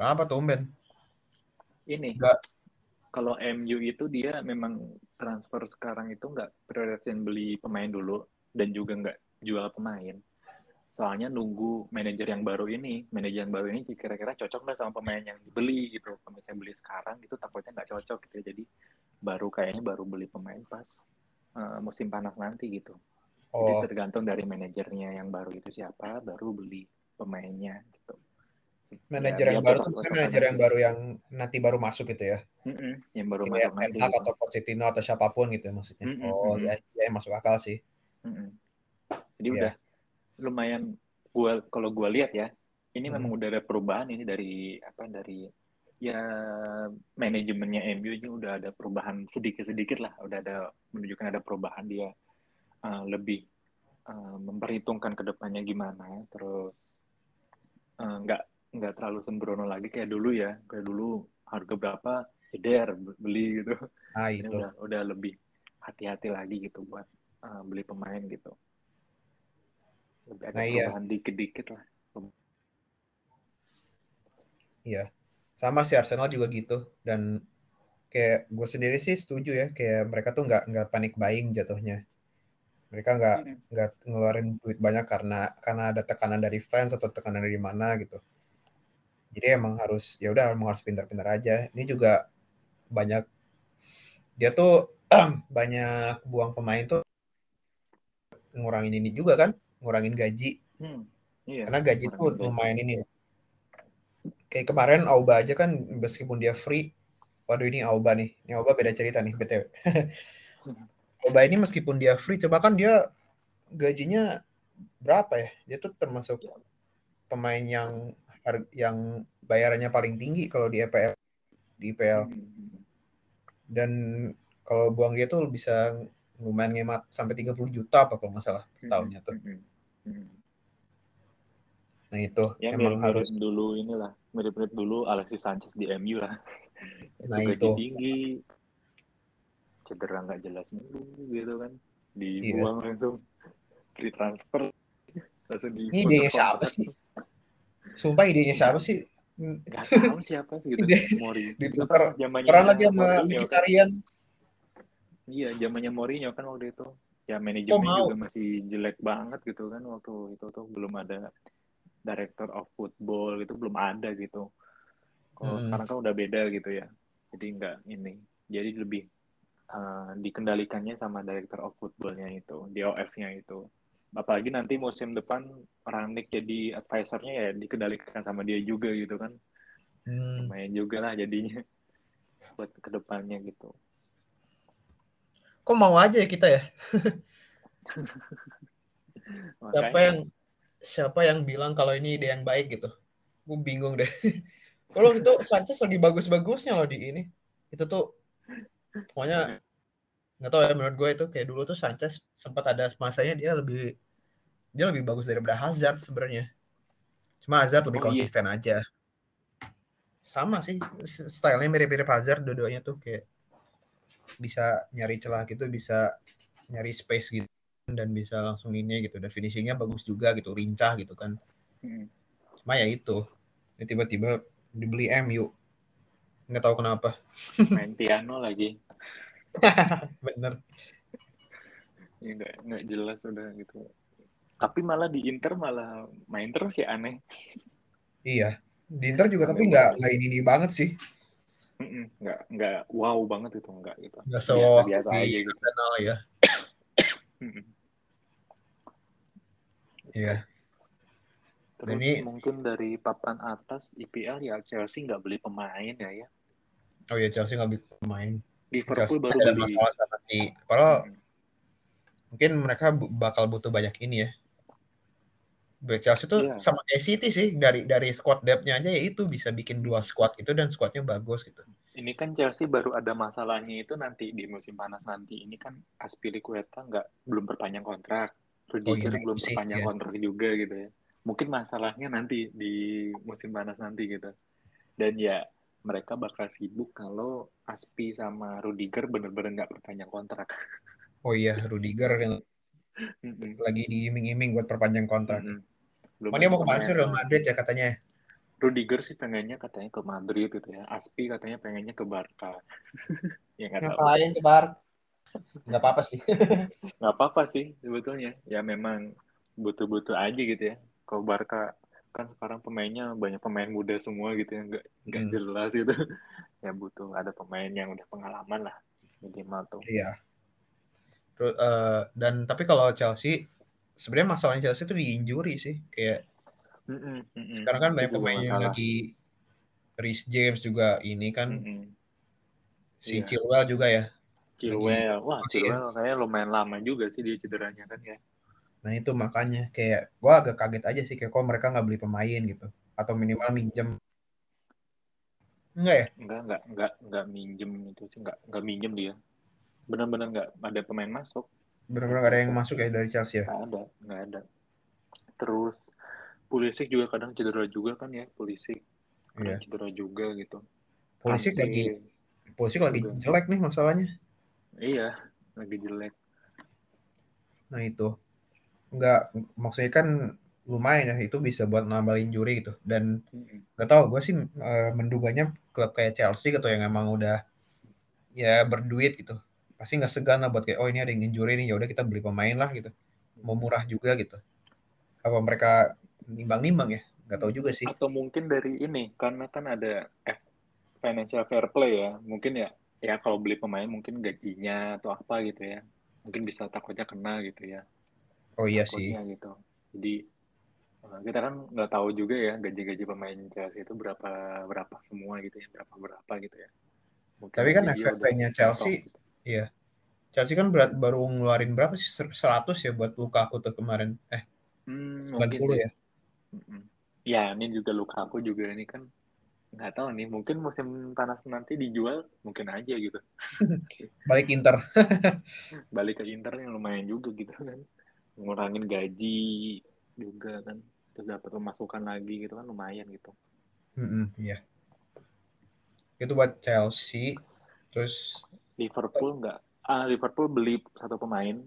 Kenapa tuh Ben? Ini Nggak. kalau MU itu dia memang transfer sekarang itu nggak prioritasin beli pemain dulu dan juga nggak jual pemain. Soalnya nunggu manajer yang baru ini, manajer yang baru ini kira-kira cocok nggak sama pemain yang dibeli gitu. Kalau misalnya beli sekarang itu takutnya nggak cocok gitu. ya. Jadi baru kayaknya baru beli pemain pas eh, musim panas nanti gitu. Jadi Oh, tergantung dari manajernya yang baru itu siapa, baru beli pemainnya gitu. Manajer Ya, yang dia baru tuh misalnya manajer yang baru yang nanti baru masuk gitu ya. Mm-mm, yang baru masuk Ten nanti. Atau Pochettino atau siapa pun gitu ya maksudnya. Mm-mm, Oh, ya, ya masuk akal sih. Mm-mm. Jadi Iya. udah lumayan gua kalau gua lihat ya, ini Hmm. memang udah ada perubahan ini dari apa dari ya manajemennya MU ini udah ada perubahan sedikit-sedikit lah, udah ada menunjukkan ada perubahan dia uh, lebih uh, memperhitungkan ke depannya gimana, terus uh, nggak terlalu sembrono lagi kayak dulu ya, kayak dulu harga berapa jeder beli gitu ini itu. udah udah lebih hati-hati lagi gitu buat uh, beli pemain gitu lebih ada Nah, iya. perubahan dikit-dikit lah Iya. Sama sih Arsenal juga gitu dan kayak gue sendiri sih setuju ya kayak mereka tuh nggak nggak panik buying jatuhnya. Mereka nggak nggak ngeluarin duit banyak karena karena ada tekanan dari fans atau tekanan dari mana gitu. Jadi emang harus ya udah emang harus pintar-pintar aja. Ini juga banyak dia tuh banyak buang pemain tuh ngurangin ini juga kan, ngurangin gaji. Hmm, iya Karena gaji tuh gaji. lumayan ini. Kayak kemarin Auba aja kan meskipun dia free, waduh ini Auba nih. Ini Auba beda cerita nih BTW. Auba ini meskipun dia free, coba kan dia gajinya berapa ya? Dia tuh termasuk pemain yang yang bayarannya paling tinggi kalau di EPL di IPL Hmm, dan kalau buang dia tuh bisa lumayan ngemat sampai 30 juta apa kalau nggak salah per hmm, tahunnya tuh. hmm, hmm. Nah itu ya emang mirip-mirip harus dulu inilah mirip-mirip dulu Alexis Sanchez di MU lah Nah, itu tinggi cedera nggak jelas mulu gitu kan Iya. dibuang langsung free transfer langsung di Ini idenya siapa sih? Sumpah idenya siapa sih? nggak tahu siapa sih gitu Mori ditukar Peran lagi sama. Mkhitaryan. iya zamannya Mourinho kan waktu itu ya manajemen mau. juga masih jelek banget gitu kan waktu itu tuh belum ada director of football gitu belum ada gitu kalau Hmm. sekarang kan udah beda gitu ya jadi nggak ini jadi lebih uh, dikendalikannya sama director of footballnya itu DOF-nya itu apalagi nanti musim depan Rangnick jadi advisernya ya dikendalikan sama dia juga gitu kan Hmm. lumayan juga lah jadinya buat ke depannya gitu Kok mau aja ya kita ya? Siapa yang siapa yang bilang kalau ini ide yang baik gitu? Gue bingung deh. Kalau itu Sanchez lagi bagus-bagusnya loh di ini. Itu tuh pokoknya nggak tahu ya menurut gue itu kayak dulu tuh Sanchez sempat ada masanya dia lebih dia lebih bagus daripada Hazard sebenarnya. Cuma Hazard lebih Oh, iya. konsisten aja. Sama sih stylenya mirip-mirip Hazard dua-duanya tuh kayak bisa nyari celah gitu, bisa nyari space gitu dan bisa langsung ini gitu dan finishingnya bagus juga gitu lincah gitu kan Mm. cuma ya itu tiba-tiba dibeli MU nggak tahu kenapa main piano lagi bener. Ya nggak nggak jelas udah gitu. Tapi malah di Inter malah main terus ya aneh. Iya. Di Inter juga Aneh tapi nggak nggak ini, ini banget sih. Nggak nggak wow banget itu nggak gitu. Nggak biasa sewaktu biasa di aja gitu. Arsenal ya. Iya. Terus Ini- mungkin dari papan atas IPL ya Chelsea nggak beli pemain ya ya. Oh ya Chelsea nggak bisa main Liverpool baru ada beli. masalah sama si Mm-mm. mungkin mereka bakal butuh banyak ini ya. Chelsea tuh Iya. sama kayak City sih dari dari squad depth-nya aja ya itu bisa bikin dua squad itu dan squadnya bagus gitu. Ini kan Chelsea baru ada masalahnya itu nanti di musim panas nanti. Ini kan Aspilicueta nggak belum perpanjang kontrak. Rudiger iya, belum sih, perpanjang iya. kontrak juga gitu ya. Mungkin masalahnya nanti di musim panas nanti gitu. Dan ya mereka bakal sibuk kalau Aspi sama Rudiger bener-bener nggak perpanjang kontrak. Oh iya Rudiger yang lagi diiming-iming buat perpanjang kontrak. Mm-mm. Belum Mana mau ke mana sih. Real Madrid ya katanya. Rudiger sih pengennya katanya ke Madrid gitu ya. Aspi katanya pengennya ke Barca. Ya ngapain ke Bar nggak apa-apa sih. Nggak apa-apa sih sebetulnya. Ya memang butuh-butuh aja gitu ya. Kalau Barca kan sekarang pemainnya banyak pemain muda semua gitu ya nggak nggak Hmm. jelas gitu ya butuh ada pemain yang udah pengalaman lah minimal tuh iya Terus, eh, dan tapi kalau Chelsea sebenarnya masalahnya Chelsea itu di injury sih kayak Mm-mm, mm-mm. sekarang kan banyak pemain yang lagi Rhys James juga ini kan Mm-mm. si Iya. Chilwell juga ya Chilwell wah masih ya? Chilwell kayaknya lumayan lama juga sih dia cederanya kan ya nah itu makanya kayak gua agak kaget aja sih kayak kok mereka nggak beli pemain gitu atau minimal minjem enggak ya enggak enggak enggak enggak minjem itu sih enggak enggak minjem dia benar-benar enggak ada pemain masuk benar-benar nggak ada yang masuk ya dari Chelsea ya Nggak ada, nggak ada. Terus Pulisic juga kadang cedera juga kan ya, Pulisic. Kadang Iya. cedera juga gitu. Pulisic lagi Pulisic lagi jelek nih masalahnya Iya, lagi jelek. Nah itu nggak maksudnya kan lumayan ya itu bisa buat nambah injury gitu dan nggak tahu gue sih eh, menduganya klub kayak Chelsea gitu yang emang udah ya berduit gitu pasti nggak segan lah buat kayak oh ini ada yang injury nih ya udah kita beli pemain lah gitu mau murah juga gitu apa mereka nimbang-nimbang ya nggak tahu juga sih Atau mungkin dari ini, karena kan ada F- financial fair play ya. Mungkin ya, ya kalau beli pemain mungkin gajinya atau apa gitu ya. Mungkin bisa takutnya kena gitu ya. Oh iya sih gitu. Jadi eh, kita kan nggak tahu juga ya gaji-gaji pemain Chelsea itu berapa berapa semua gitu ya, berapa berapa gitu ya. Mungkin Tapi kan FFP-nya Chelsea gitu. Chelsea kan berat baru ngeluarin berapa sih 100 ya buat Lukaku tuh kemarin eh Hmm, 90 mungkin ya. Ya, ini juga Lukaku juga ini kan nggak tahu nih, mungkin musim panas nanti dijual mungkin aja gitu. balik Inter Balik ke Inter yang lumayan juga gitu kan. Ngurangin gaji juga kan. Terus dapat pemasukan lagi gitu kan lumayan gitu. Mm-mm, iya itu buat Chelsea terus Liverpool nggak ah Liverpool beli satu pemain.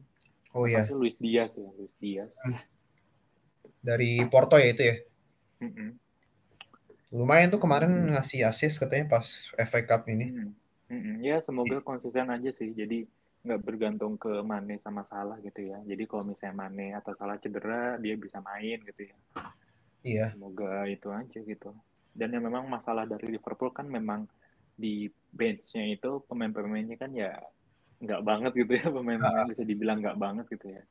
oh iya Pasti Luis Diaz ya, Luis Diaz. dari Porto ya itu ya Mm-mm. lumayan tuh kemarin ngasih assist katanya pas FA Cup ini Mm-mm. Mm-mm. Ya semoga konsisten aja sih. Jadi nggak bergantung ke Mane sama Salah gitu ya. Jadi kalau misalnya Mane atau Salah cedera, dia bisa main gitu ya. iya Semoga itu aja gitu. Dan yang memang masalah dari Liverpool kan memang di benchnya itu pemain-pemainnya kan ya nggak banget gitu ya pemain-pemain bisa dibilang nggak banget gitu ya.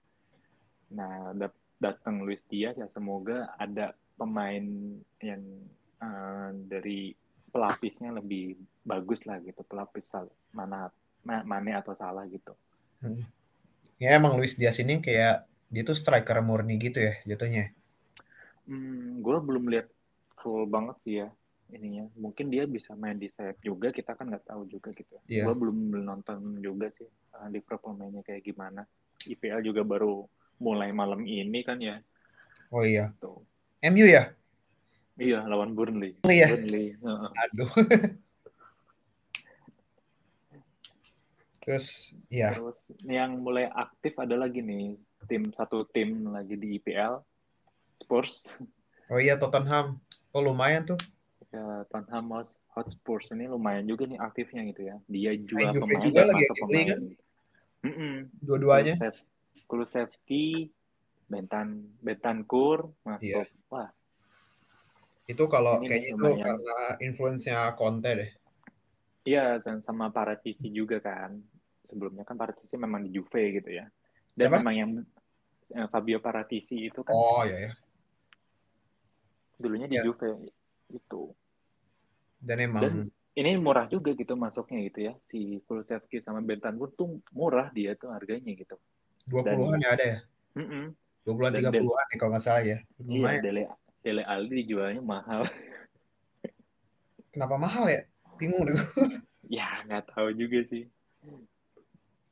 Nah, dat datang Luis Diaz ya semoga ada pemain yang uh, dari pelapisnya lebih bagus lah gitu, pelapis mana mana atau salah gitu. Hmm. Ya emang Luis Diaz ini kayak dia tuh striker murni gitu ya jatuhnya. Hmm, gue belum lihat full banget sih ya ininya. Mungkin dia bisa main di sayap juga, kita kan nggak tahu juga gitu. Yeah. Gue belum nonton juga sih uh, di pemainnya kayak gimana. IPL juga baru mulai malam ini kan ya. Oh iya. Tuh. MU ya? Iya, lawan Burnley. Burnley ya? Burnley. Aduh. Terus ya. Terus yang mulai aktif ada lagi nih tim satu tim lagi di IPL Spurs. Oh iya Tottenham. Oh lumayan tuh. Ya, Tottenham Hotspur ini lumayan juga nih aktifnya gitu ya. Dia jual Ay, pemain juga lagi masuk pemain. Kan? Mm -mm. Dua-duanya. Kulusevski, Bentan Bentancur masuk. Yeah. Wah. Itu kalau ini kayaknya itu karena influence-nya Conte deh. Iya, dan sama Paratici juga kan. Sebelumnya kan Paratici memang di Juve gitu ya. Dan Siapa? memang yang eh, Fabio Paratici itu kan. Oh, iya ya dulunya di ya. Juve itu. Dan emang dan ini murah juga gitu masuknya gitu ya. Si Kulusevski sama Bentancur tuh murah dia tuh harganya gitu. Dua puluhan ya ada ya dua puluhan tiga puluhan ya kalau nggak salah ya. Iya Dele Dele Aldi dijualnya mahal. Kenapa mahal ya? Bingung deh ya nggak tahu juga sih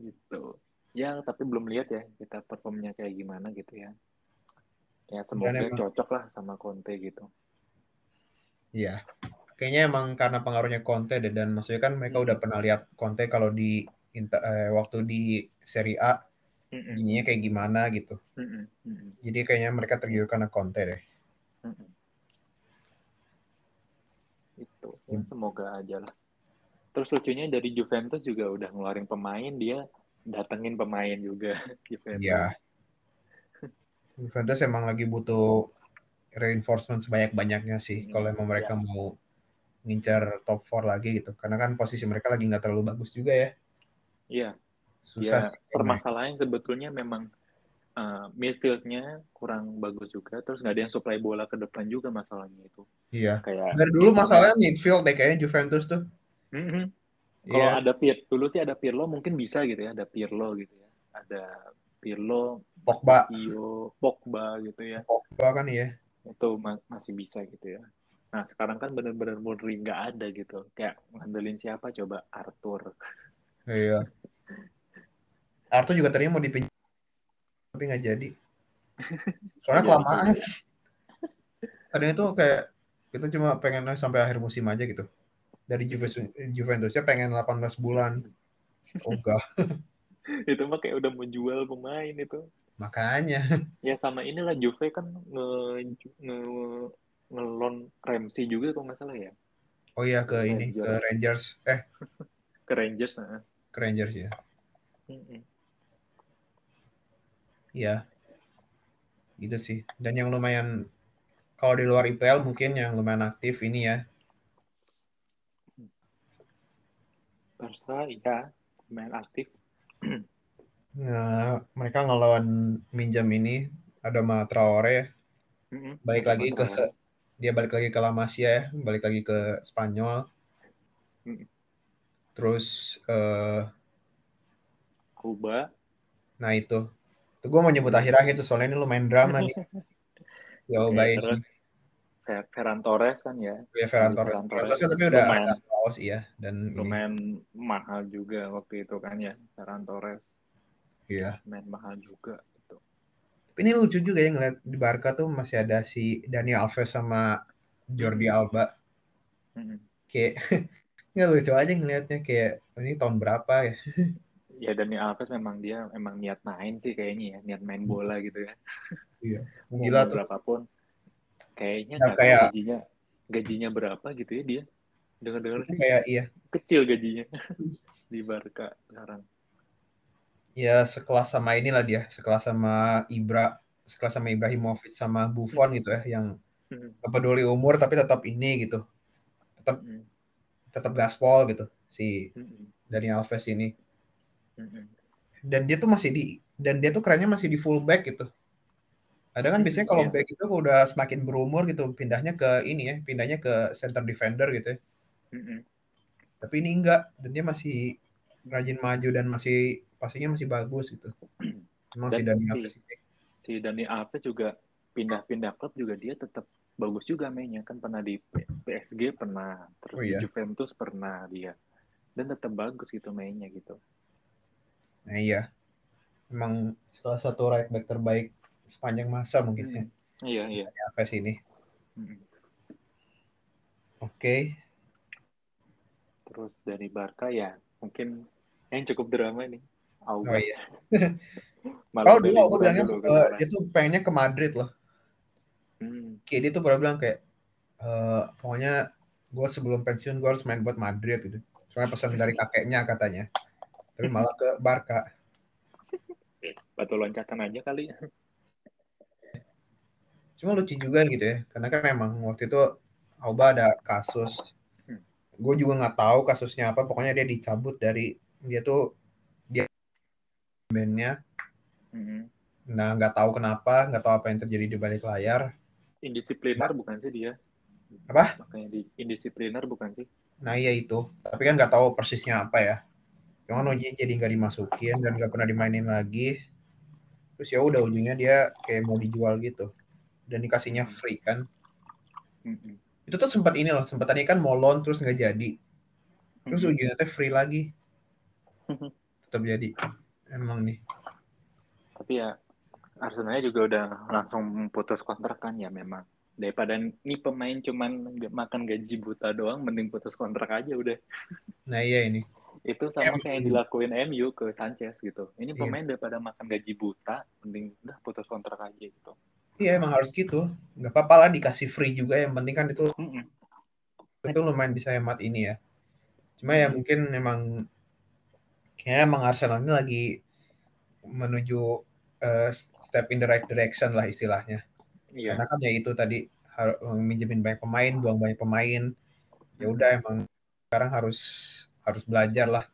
gitu. Ya tapi belum lihat ya kita performnya kayak gimana gitu ya. Ya semoga emang, cocok lah sama Conte gitu. Iya. Kayaknya emang karena pengaruhnya Conte deh dan maksudnya kan mereka hmm. udah pernah lihat Conte kalau di eh, waktu di Serie A mm ininya kayak gimana gitu. Mm jadi kayaknya mereka tergiur karena Conte deh. Mm itu ya, semoga aja lah terus lucunya dari Juventus juga udah ngeluarin pemain dia datengin pemain juga Juventus yeah Juventus emang lagi butuh reinforcement sebanyak-banyaknya sih hmm, kalau emang mereka ya. mau ngincar top 4 lagi gitu. Karena kan posisi mereka lagi nggak terlalu bagus juga ya. Iya. Susah ya, sih. Permasalahan sebetulnya memang uh, midfieldnya kurang bagus juga. Terus nggak ada yang supply bola ke depan juga masalahnya itu. Iya. Kayak dari dulu masalahnya midfield deh kayaknya Juventus tuh. Mm -hmm. Kalau yeah. ada Pier, dulu sih ada Pirlo mungkin bisa gitu ya, ada Pirlo gitu ya. Ada Pirlo, Pogba, Iyo, Pogba gitu ya. Pogba kan ya. Itu ma masih bisa gitu ya. Nah sekarang kan benar-benar Mudri nggak ada gitu. Kayak ngandelin siapa coba Arthur. Iya. Arthur juga tadinya mau dipinjam tapi nggak jadi. Soalnya kelamaan. Kadang itu kayak kita cuma pengen sampai akhir musim aja gitu. Dari Juventus Juventusnya pengen 18 bulan. Oh enggak. itu mah kayak udah menjual pemain itu. Makanya. Ya sama inilah Juve kan nge nge ngelon Ramsey juga kalau nggak salah ya. Oh iya ke Rangers. ini ke Rangers. Eh. Ke Rangers nah. ke Rangers ya. Iya. Gitu sih. Dan yang lumayan kalau di luar IPL mungkin yang lumayan aktif ini ya Barca iya lumayan aktif Nah, mereka ngelawan minjam ini ada Ma Traore ya. Mm-hmm. Balik lagi ke dia balik lagi ke La Masia ya, balik lagi ke Spanyol. Mm-hmm. Terus uh, Kuba. Nah itu. Tuh gue mau nyebut akhir-akhir tuh soalnya ini lumayan drama nih. Ya baik. Terus Ferran Torres kan ya. Ya Ferran Torres. Ferran Torres, Torres tapi udah lumayan, ada iya dan lumayan ini. mahal juga waktu itu kan ya Ferran Torres. Iya. Main mahal juga gitu. Tapi ini lucu juga ya ngeliat di Barca tuh masih ada si Daniel Alves sama Jordi hmm. Alba. Hmm. Kayak nggak lucu aja ngeliatnya kayak ini tahun berapa ya? ya Daniel Alves memang dia emang niat main sih kayaknya ya, niat main bola gitu ya. Iya. Gila tuh. Berapapun kayaknya nah, kayak gajinya gajinya berapa gitu ya dia? Dengar-dengar sih. Kayak iya. Kecil gajinya. Di Barca sekarang. Ya sekelas sama inilah dia. Sekelas sama Ibra sekelas sama Ibrahimovic sama Buffon gitu ya yang hmm. peduli umur tapi tetap ini gitu. Tetap hmm. tetap gaspol gitu si hmm. Dani Alves ini. Dan dia tuh masih di dan dia tuh kerennya masih di fullback gitu Ada kan biasanya kalau iya. back itu udah semakin berumur gitu, pindahnya ke ini ya, pindahnya ke center defender gitu ya. Mm-mm. Tapi ini enggak, dan dia masih rajin maju dan masih pastinya masih bagus gitu. Emang si Dan Dani si- Alves ini. Si Dani Alves juga pindah-pindah klub juga dia tetap bagus juga mainnya kan pernah di P- PSG pernah terus Oh, iya. di Juventus pernah dia dan tetap bagus gitu mainnya gitu. Nah iya, emang salah satu right back terbaik sepanjang masa mungkin ya, Hmm. Iya iya. Dani Alves ini. Mm-mm. Oke, Terus dari Barca ya mungkin yang cukup drama nih. oh iya. Malah udah dulu aku bilangnya dulu eh, dia tuh pengennya ke Madrid loh. Hmm. Kayak dia tuh pernah bilang kayak eh, pokoknya gue sebelum pensiun gue harus main buat Madrid gitu. Soalnya pesan dari kakeknya katanya. Tapi malah ke Barca. Batu loncatan aja kali. Cuma lucu juga gitu ya, karena kan memang waktu itu Auba ada kasus. Hmm. Gue juga nggak tahu kasusnya apa. Pokoknya dia dicabut dari dia tuh dia bandnya. Mm-mm. Nah nggak tahu kenapa, nggak tahu apa yang terjadi di balik layar. Indisipliner bukan sih dia? Apa? Makanya di indisipliner bukan sih? Nah iya itu. Tapi kan nggak tahu persisnya apa ya. Cuman ujungnya jadi nggak dimasukin dan nggak pernah dimainin lagi. Terus ya udah ujungnya dia kayak mau dijual gitu. Dan dikasihnya free kan. Mm-mm. Itu tuh sempat ini loh, sempat tadi kan mau loan terus nggak jadi. Terus Mm-mm. ujungnya teh free lagi. Tetap jadi. Emang nih. Tapi ya Arsenalnya juga udah langsung putus kontrak kan ya memang. Daripada nih pemain cuman makan gaji buta doang, mending putus kontrak aja udah. Nah iya ini. Itu sama kayak yang dilakuin MU ke Sanchez gitu. Ini Iya. pemain daripada makan gaji buta, mending udah putus kontrak aja gitu. Iya emang harus gitu. Nggak apa-apa lah dikasih free juga. Yang penting kan itu Mm-mm. itu lumayan bisa hemat ini ya. Cuma ya mungkin memang kayaknya emang Arsenal ini lagi menuju eh, step in the right direction lah istilahnya. Iya. Karena kan ya itu tadi har- minjemin banyak pemain, buang banyak pemain. Ya udah emang sekarang harus harus belajar lah.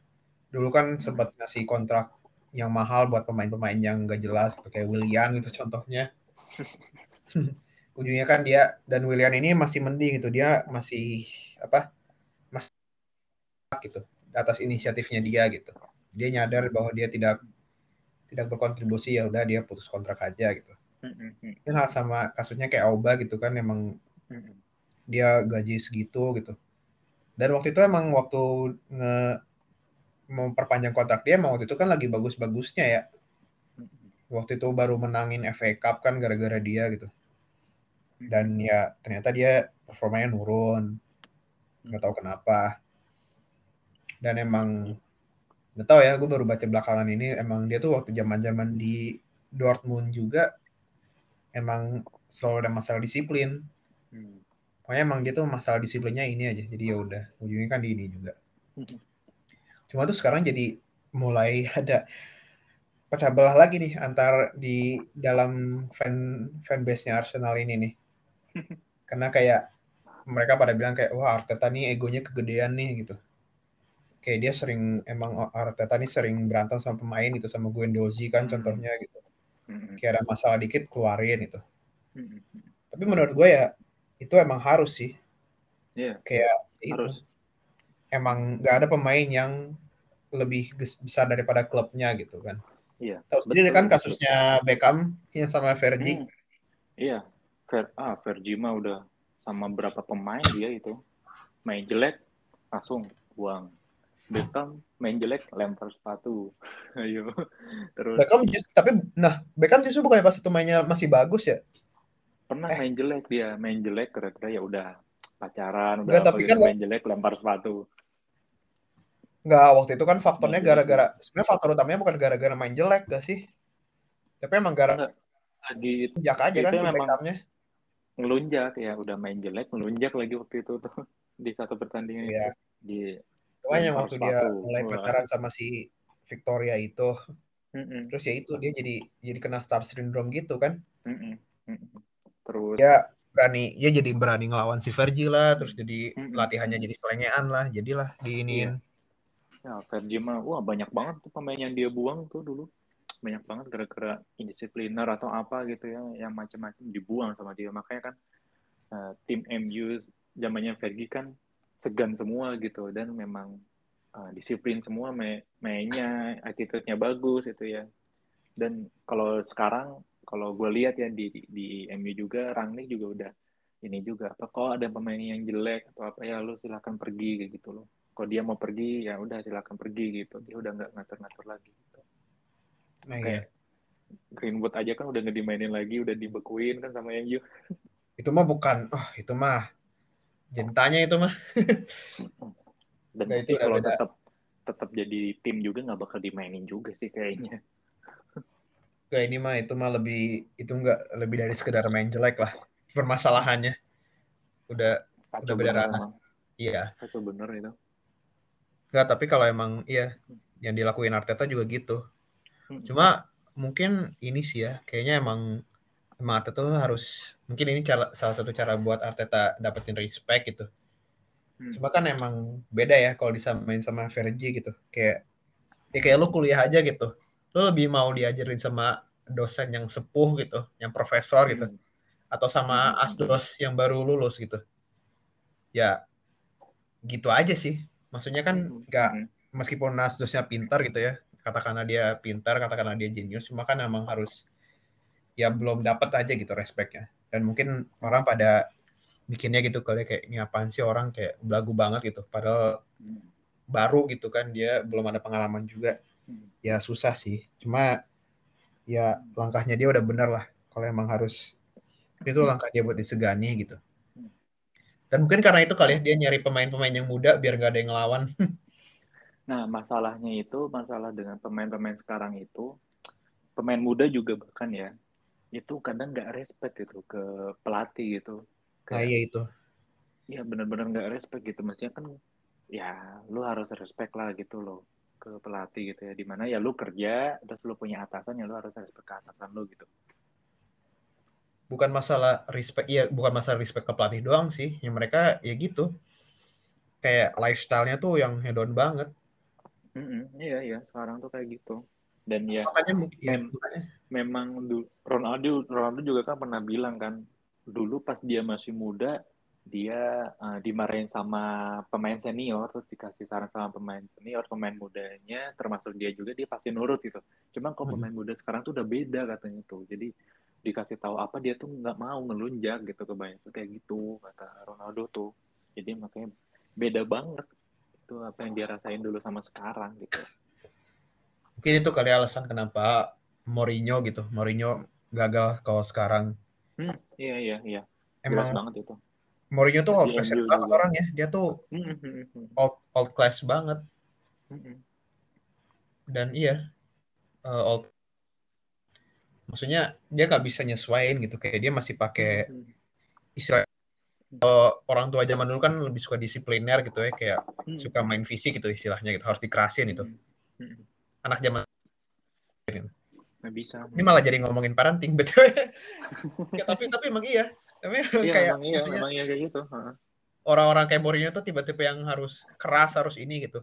Dulu kan sempat ngasih kontrak yang mahal buat pemain-pemain yang gak jelas kayak Willian gitu contohnya. Ujungnya kan dia dan Willian ini masih mending gitu. Dia masih apa? Masih gitu atas inisiatifnya dia gitu. Dia nyadar bahwa dia tidak tidak berkontribusi ya udah dia putus kontrak aja gitu. Mm-mm. Ini hal sama kasusnya kayak Auba gitu kan emang Mm-mm. dia gaji segitu gitu. Dan waktu itu emang waktu nge memperpanjang kontrak dia emang waktu itu kan lagi bagus-bagusnya ya. Waktu itu baru menangin FA Cup kan gara-gara dia gitu. Dan ya ternyata dia performanya nurun. Nggak tahu kenapa. Dan emang nggak tahu ya, gue baru baca belakangan ini emang dia tuh waktu zaman-zaman di Dortmund juga emang selalu ada masalah disiplin. Mm. Pokoknya emang dia tuh masalah disiplinnya ini aja. Jadi ya udah, ujungnya kan di ini juga. Cuma tuh sekarang jadi mulai ada pecah belah lagi nih antar di dalam fan fanbase-nya Arsenal ini nih. Karena kayak mereka pada bilang kayak wah Arteta nih egonya kegedean nih gitu. Kayak dia sering emang Arteta nih sering berantem sama pemain gitu sama Guendouzi kan Hmm. contohnya gitu. Mm-mm. Kayak ada masalah dikit keluarin gitu. Mm-mm. Tapi menurut gue ya itu emang harus sih. Iya, Kayak itu. harus. emang nggak ada pemain yang lebih besar daripada klubnya gitu kan. Iya. Tahu sendiri kan kasusnya Beckham yang sama Fergie. Hmm. Iya, Fer, ah, Fergie mah udah sama berapa pemain dia itu main jelek langsung buang. Beckham main jelek lempar sepatu. Ayo. Terus Beckham just, tapi nah Beckham justru bukan pas itu mainnya masih bagus ya. pernah eh. main jelek dia, main jelek kira-kira ya udah pacaran, udah Enggak, apa tapi gitu, kan main jelek lempar sepatu. Nggak waktu itu kan faktornya Main jelek. gara-gara sebenarnya faktor utamanya bukan gara-gara main jelek gak sih? Tapi emang gara-gara Lagi jak aja kan si Beckhamnya. ngelunjak ya, udah main jelek, ngelunjak lagi waktu itu tuh di satu pertandingan Iya. itu. Di lempar waktu dia mulai pacaran sama si Victoria itu. Mm-mm, Terus ya itu dia jadi jadi kena star syndrome gitu kan. mm-mm, mm-mm. Terus Ya berani ya jadi berani ngelawan si Fergie lah terus jadi Mm-mm. latihannya jadi selengean lah jadilah diinin Ya, Fergie wah banyak banget tuh pemain yang dia buang tuh dulu. banyak banget gara-gara indisipliner atau apa gitu ya yang macam-macam dibuang sama dia. Makanya kan uh, tim MU zamannya Fergie kan segan semua gitu dan memang uh, disiplin semua mainnya attitude-nya bagus itu ya. Dan kalau sekarang kalau gue lihat ya di di MU juga Rangnick juga udah ini juga apa kok ada pemain yang jelek atau apa ya lu silahkan pergi gitu loh kalau dia mau pergi ya udah silahkan pergi gitu. Dia udah nggak ngatur-ngatur lagi gitu. Nah, kayak Greenwood aja kan udah nggak dimainin lagi udah dibekuin kan sama MU itu mah bukan. Oh itu mah jentanya itu mah. Dan Nah, itu kalau tetap tetap jadi tim juga nggak bakal dimainin juga sih kayaknya. Gak ini mah itu mah lebih itu enggak lebih dari sekedar main jelek lah. Permasalahannya. Udah kacau Udah beda ranah. iya. Kacau bener itu Enggak, tapi kalau emang iya yang dilakuin Arteta juga gitu. Hmm. Cuma mungkin ini sih ya, kayaknya emang emang Arteta tuh harus mungkin ini cara, salah satu cara buat Arteta dapetin respect gitu. Hmm. Cuma kan emang beda ya kalau disamain sama Fergie gitu. Kayak ya kayak lu kuliah aja gitu. Lu lebih mau diajarin sama dosen yang sepuh gitu, yang profesor gitu, Hmm. atau sama asdos yang baru lulus gitu. Ya gitu aja sih. Maksudnya kan nggak Hmm. meskipun Nasdosnya pintar gitu ya, katakanlah dia pintar, katakanlah dia jenius, cuma kan emang harus ya belum dapat aja gitu respectnya. Dan mungkin orang pada bikinnya gitu kali ya, kayak ini apaan sih orang kayak belagu banget gitu. Padahal baru gitu kan dia belum ada pengalaman juga. Ya susah sih. Cuma ya langkahnya dia udah bener lah. Kalau emang harus itu langkah dia buat disegani gitu. Dan mungkin karena itu kali ya dia nyari pemain-pemain yang muda biar gak ada yang ngelawan. Nah, masalahnya itu, masalah dengan pemain-pemain sekarang itu, pemain muda juga bahkan ya, itu kadang nggak respect gitu ke pelatih gitu. Nah Kayak, iya itu. ya benar-benar nggak respect gitu. Mestinya kan, ya lu harus respect lah gitu loh ke pelatih gitu ya. Di mana ya lu kerja, terus lu punya atasan, ya lu harus respect ke atasan lu gitu. Bukan masalah respect ya bukan masalah respect ke pelatih doang sih yang mereka ya gitu kayak lifestyle-nya tuh yang hedon banget Mm-mm, iya, iya. Sekarang tuh kayak gitu. Dan ya, makanya mungkin ya, Mem- makanya memang Ronaldo Ronaldo juga kan pernah bilang kan dulu pas dia masih muda dia uh, dimarahin sama pemain senior terus dikasih saran sama pemain senior pemain mudanya termasuk dia juga dia pasti nurut gitu cuman kalau Hmm. pemain muda sekarang tuh udah beda katanya tuh jadi dikasih tahu apa dia tuh nggak mau ngelunjak gitu kebanyakan kayak gitu kata Ronaldo tuh. Jadi makanya beda banget itu apa yang dia rasain dulu sama sekarang gitu. Mungkin itu kali alasan kenapa Mourinho gitu Mourinho gagal kalau sekarang. Hmm, iya iya iya. Jelas emang banget itu. Mourinho tuh old fashion banget juga. orangnya dia tuh Hmm, hmm, hmm, old old class banget. Dan iya eh, old maksudnya dia nggak bisa nyesuaiin gitu kayak dia masih pakai Mm-mm. istilah kalau orang tua zaman dulu kan lebih suka disipliner gitu ya kayak Mm-mm. suka main fisik gitu istilahnya gitu harus dikerasin itu Mm-mm. anak zaman Nggak bisa. ini malah jadi ngomongin parenting betul ya, tapi tapi emang iya tapi Iya, kayak emang iya, maksudnya emang iya kayak gitu. Orang-orang kayak Mourinho tuh tiba-tiba yang harus keras harus ini gitu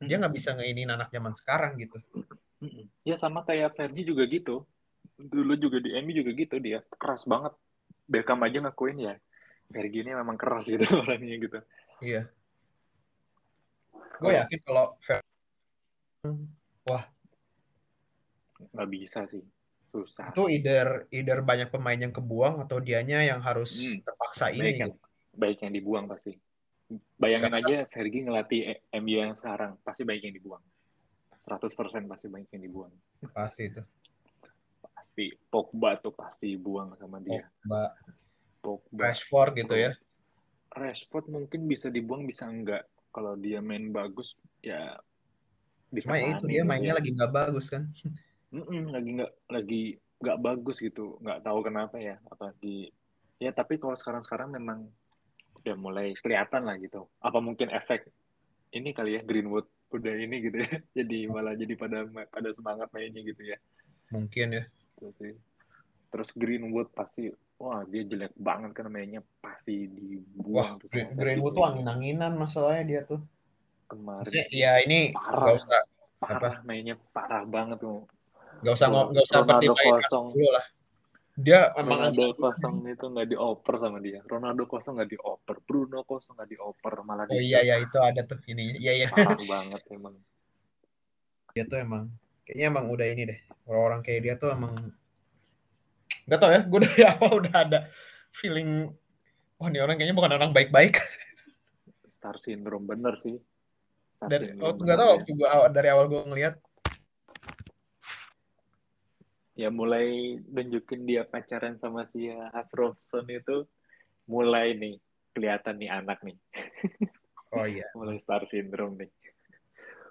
dia nggak bisa ngeinin anak zaman sekarang gitu. Ya sama kayak Fergie juga gitu. Dulu juga di MU juga gitu dia. Keras banget. Beckham aja ngakuin ya. Fergie ini memang keras gitu orangnya gitu. iya gue yakin kalau Fer- Nggak bisa sih. Susah. itu either either banyak pemain yang kebuang atau dianya yang harus Hmm. terpaksa Baik ini yang, gitu. baik yang dibuang pasti. Bayangin aja Fergie ngelatih MU yang sekarang. Pasti baik yang dibuang. 100% pasti baik yang dibuang. pasti itu Pasti. Pogba tuh pasti buang sama dia. Mbak Pogba. Rashford gitu ya. Rashford mungkin bisa dibuang bisa enggak. Kalau dia main bagus ya cuma ya itu dia mainnya ya. lagi nggak bagus kan. Mm-mm, lagi nggak lagi nggak bagus gitu. Nggak tahu kenapa ya apalagi. Ya tapi kalau sekarang sekarang memang udah mulai kelihatan lah gitu. Apa mungkin efek ini kali ya Greenwood udah ini gitu ya. Jadi malah jadi pada pada semangat mainnya gitu ya. Mungkin ya terus sih terus Greenwood pasti wah dia jelek banget kan mainnya pasti wah dibuang tuh Green- Greenwood tuh angin-anginan masalahnya dia tuh kemarin Maksudnya ya ini Parah. usah parah mainnya parah banget tuh Nggak usah nggak usah Ronaldo pertimbangin kosong. lah. Dia emang Ronaldo kosong itu nggak dioper sama dia. Ronaldo kosong nggak dioper. Bruno kosong nggak dioper malah Oh iya ya itu ada tuh ini. Iya iya. Parah banget emang. Dia tuh emang kayaknya emang udah ini deh. Orang-orang kayak dia tuh emang nggak tau ya. Gue dari awal udah ada feeling wah ini orang kayaknya bukan orang baik-baik. Star syndrome bener sih. Star syndrome waktu nggak tahu ya. waktu gua dari awal gue ngeliat ya mulai nunjukin dia pacaran sama si Hasrofson itu mulai nih kelihatan nih anak nih oh iya mulai star syndrome nih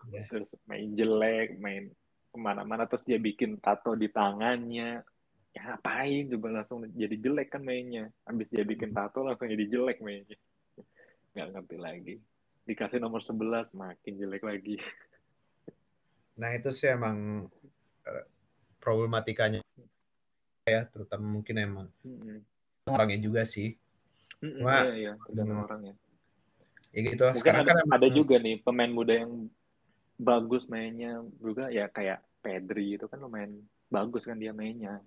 Iya. terus main jelek main ke mana-mana terus dia bikin tato di tangannya. Ya ngapain coba langsung jadi jelek kan mainnya. Habis dia bikin tato langsung jadi jelek mainnya. Nggak ngerti lagi. Dikasih nomor 11 makin jelek lagi. Nah itu sih emang eh, problematikanya. Ya, terutama mungkin emang Mm-mm. orangnya juga sih. Mm-mm, Cuma- iya iya. Tergantung Hmm. orang ya Ya gitu. Mungkin Sekarang ada, kan emang ada juga nih pemain muda yang bagus mainnya juga ya kayak Pedri itu kan lumayan bagus kan dia mainnya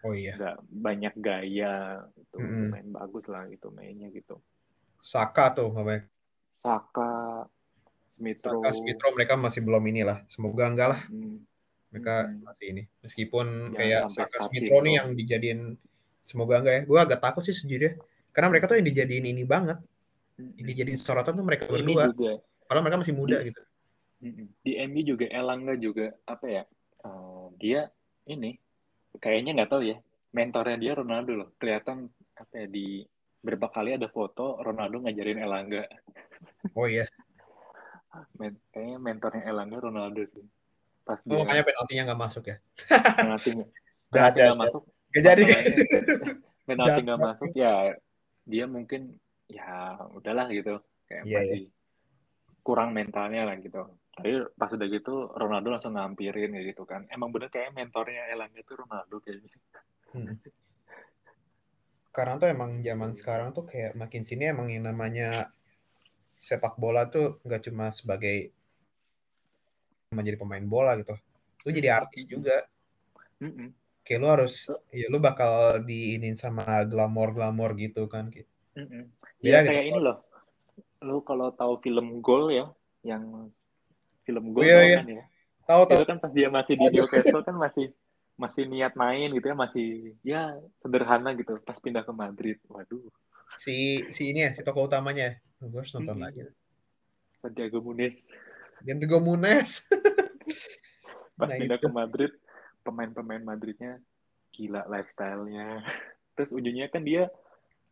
Oh iya, nggak banyak gaya itu Mm-mm. main bagus lah gitu mainnya gitu Saka tuh namanya. Saka Smithrow Saka Smithrow mereka masih belum inilah. Semoga enggak lah Hmm, mereka masih ini. Meskipun Jangan kayak Saka Smithrow nih yang dijadiin semoga enggak ya. Gue agak takut sih sejujurnya. Karena mereka tuh yang dijadiin ini banget. Yang dijadiin sorotan tuh mereka ini berdua. juga Padahal mereka masih muda gitu. Di MU juga Elangga juga apa ya eh, dia ini kayaknya nggak tahu ya mentornya dia Ronaldo loh kelihatan apa ya di berapa kali ada foto Ronaldo ngajarin Elangga Oh iya. Men kayaknya mentornya Elangga Ronaldo sih. Pas Oh, dia makanya penaltinya nggak masuk ya. penalti Jahat, penalti nggak masuk, Gak jadi. penalti nggak masuk ya dia mungkin ya udahlah gitu kayak Iya, masih kurang mentalnya lah gitu. Tapi pas udah gitu Ronaldo langsung ngampirin kayak gitu kan. Emang bener kayak mentornya Elangga itu Ronaldo kayaknya. Hmm. Sekarang tuh emang zaman sekarang tuh kayak makin sini emang yang namanya sepak bola tuh nggak cuma sebagai menjadi pemain bola gitu. Lu jadi artis juga. Mm-mm. Kayak lu harus ya lu bakal diinin sama glamor-glamor gitu kan. Mm-mm. Beda Ya gitu kayak ini kalau- loh. Lu kalau tahu film Gol ya, yang film Gol Iya, tau iya. kan ya? Tahu tahu itu kan pas dia masih di. Newcastle kan masih masih niat main gitu ya masih ya sederhana gitu pas pindah ke Madrid waduh si si ini ya si tokoh utamanya. Gue harus nonton Mm-mm. lagi. Santiago Muniz Diego Munes. pas Nah, pindah itu. ke Madrid pemain-pemain Madridnya gila lifestyle-nya terus ujungnya kan dia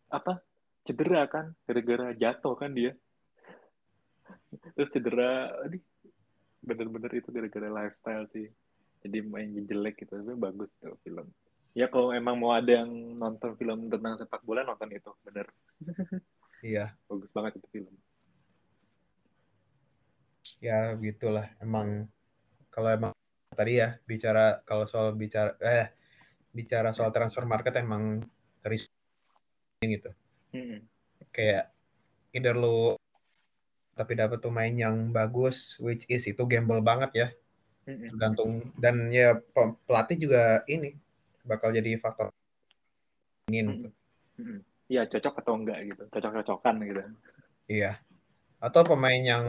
apa cedera kan gara-gara jatuh kan dia terus cedera aduh bener-bener itu gara-gara lifestyle sih jadi main jelek gitu tapi bagus tuh film ya kalau emang mau ada yang nonton film tentang sepak bola nonton itu bener Iya, bagus banget itu film ya gitulah. Emang kalau emang tadi ya bicara kalau soal bicara eh bicara soal transfer market emang risiko gitu. Mm-mm. kayak either lu tapi dapat pemain yang bagus which is itu gamble banget ya. Tergantung dan ya pe- pelatih juga ini bakal jadi faktor ingin Mm-mm. Iya cocok atau enggak gitu cocok-cocokan gitu. Iya. Atau pemain yang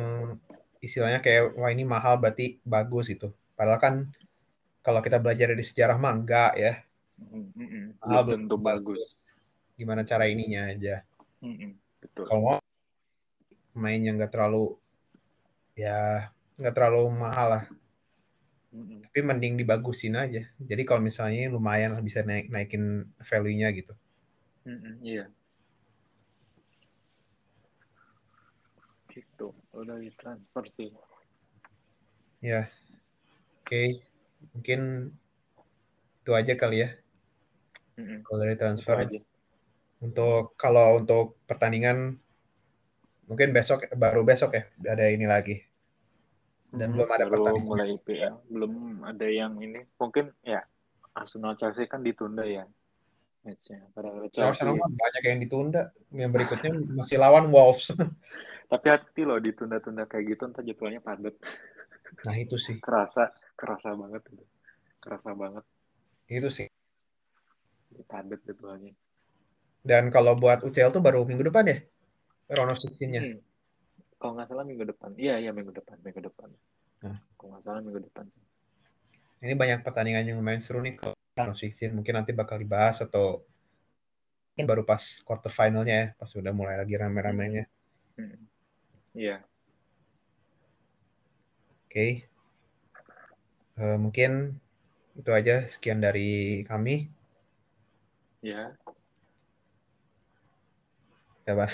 istilahnya kayak wah ini mahal berarti bagus itu padahal kan kalau kita belajar dari sejarah mah enggak ya. Mahal belum tentu bagus. gimana cara ininya aja. Betul. Kalau mau pemain yang enggak terlalu ya nggak terlalu mahal lah Mm-mm. tapi mending dibagusin aja. Jadi kalau misalnya lumayan lah bisa naik naikin value-nya gitu. Mm-mm. iya gitu udah di transfer sih Ya, oke, mungkin itu aja kali ya Mm-mm. kalau dari transfer. aja Untuk kalau untuk pertandingan mungkin besok baru besok ya ada ini lagi. Dan Mm-mm. belum ada pertandingan. mulai IPL belum ada yang ini mungkin ya Arsenal Chelsea kan ditunda ya matchnya Chelsea Arsenal mah banyak yang ditunda. Yang berikutnya masih lawan Wolves. tapi hati loh ditunda-tunda kayak gitu ntar jadwalnya padat nah itu sih. kerasa kerasa banget itu kerasa banget Itu sih. padat jadwalnya. Dan kalau buat UCL tuh baru minggu depan ya? Round of 16-nya. Hmm. Kalau nggak salah minggu depan. Iya, iya minggu depan, minggu depan. Nah. Kalau nggak salah minggu depan. Ini banyak pertandingan yang lumayan seru nih kalau round of 16. Mungkin nanti bakal dibahas atau mungkin baru pas quarter finalnya ya, pas udah mulai lagi rame-ramenya. Hmm. Iya. Oke. Eh, mungkin itu aja sekian dari kami. Ya. Ya, Pak.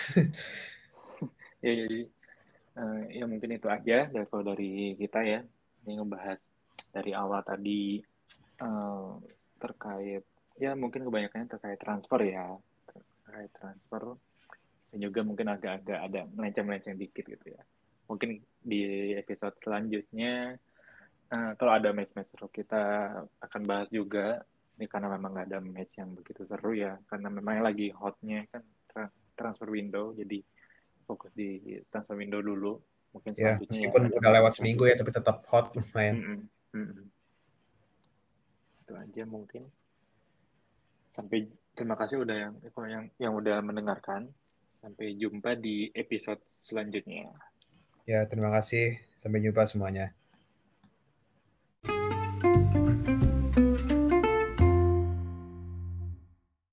Ya, jadi eh, ya mungkin itu aja kalau dari kita ya. Ini ngebahas dari awal tadi eh, terkait ya mungkin kebanyakannya terkait transfer ya. Terkait transfer dan juga mungkin agak-agak ada melenceng-melenceng dikit gitu ya. Mungkin di episode selanjutnya eh, kalau ada match-match seru kita akan bahas juga ini karena memang nggak ada match yang begitu seru ya karena memang lagi hotnya kan transfer window jadi fokus di transfer window dulu mungkin Ya, selanjutnya meskipun ada udah lewat seminggu ya, tapi tetap hot lumayan. Mm-mm, mm-mm. itu aja mungkin sampai terima kasih udah yang yang yang udah mendengarkan sampai jumpa di episode selanjutnya Ya, terima kasih. Sampai jumpa semuanya.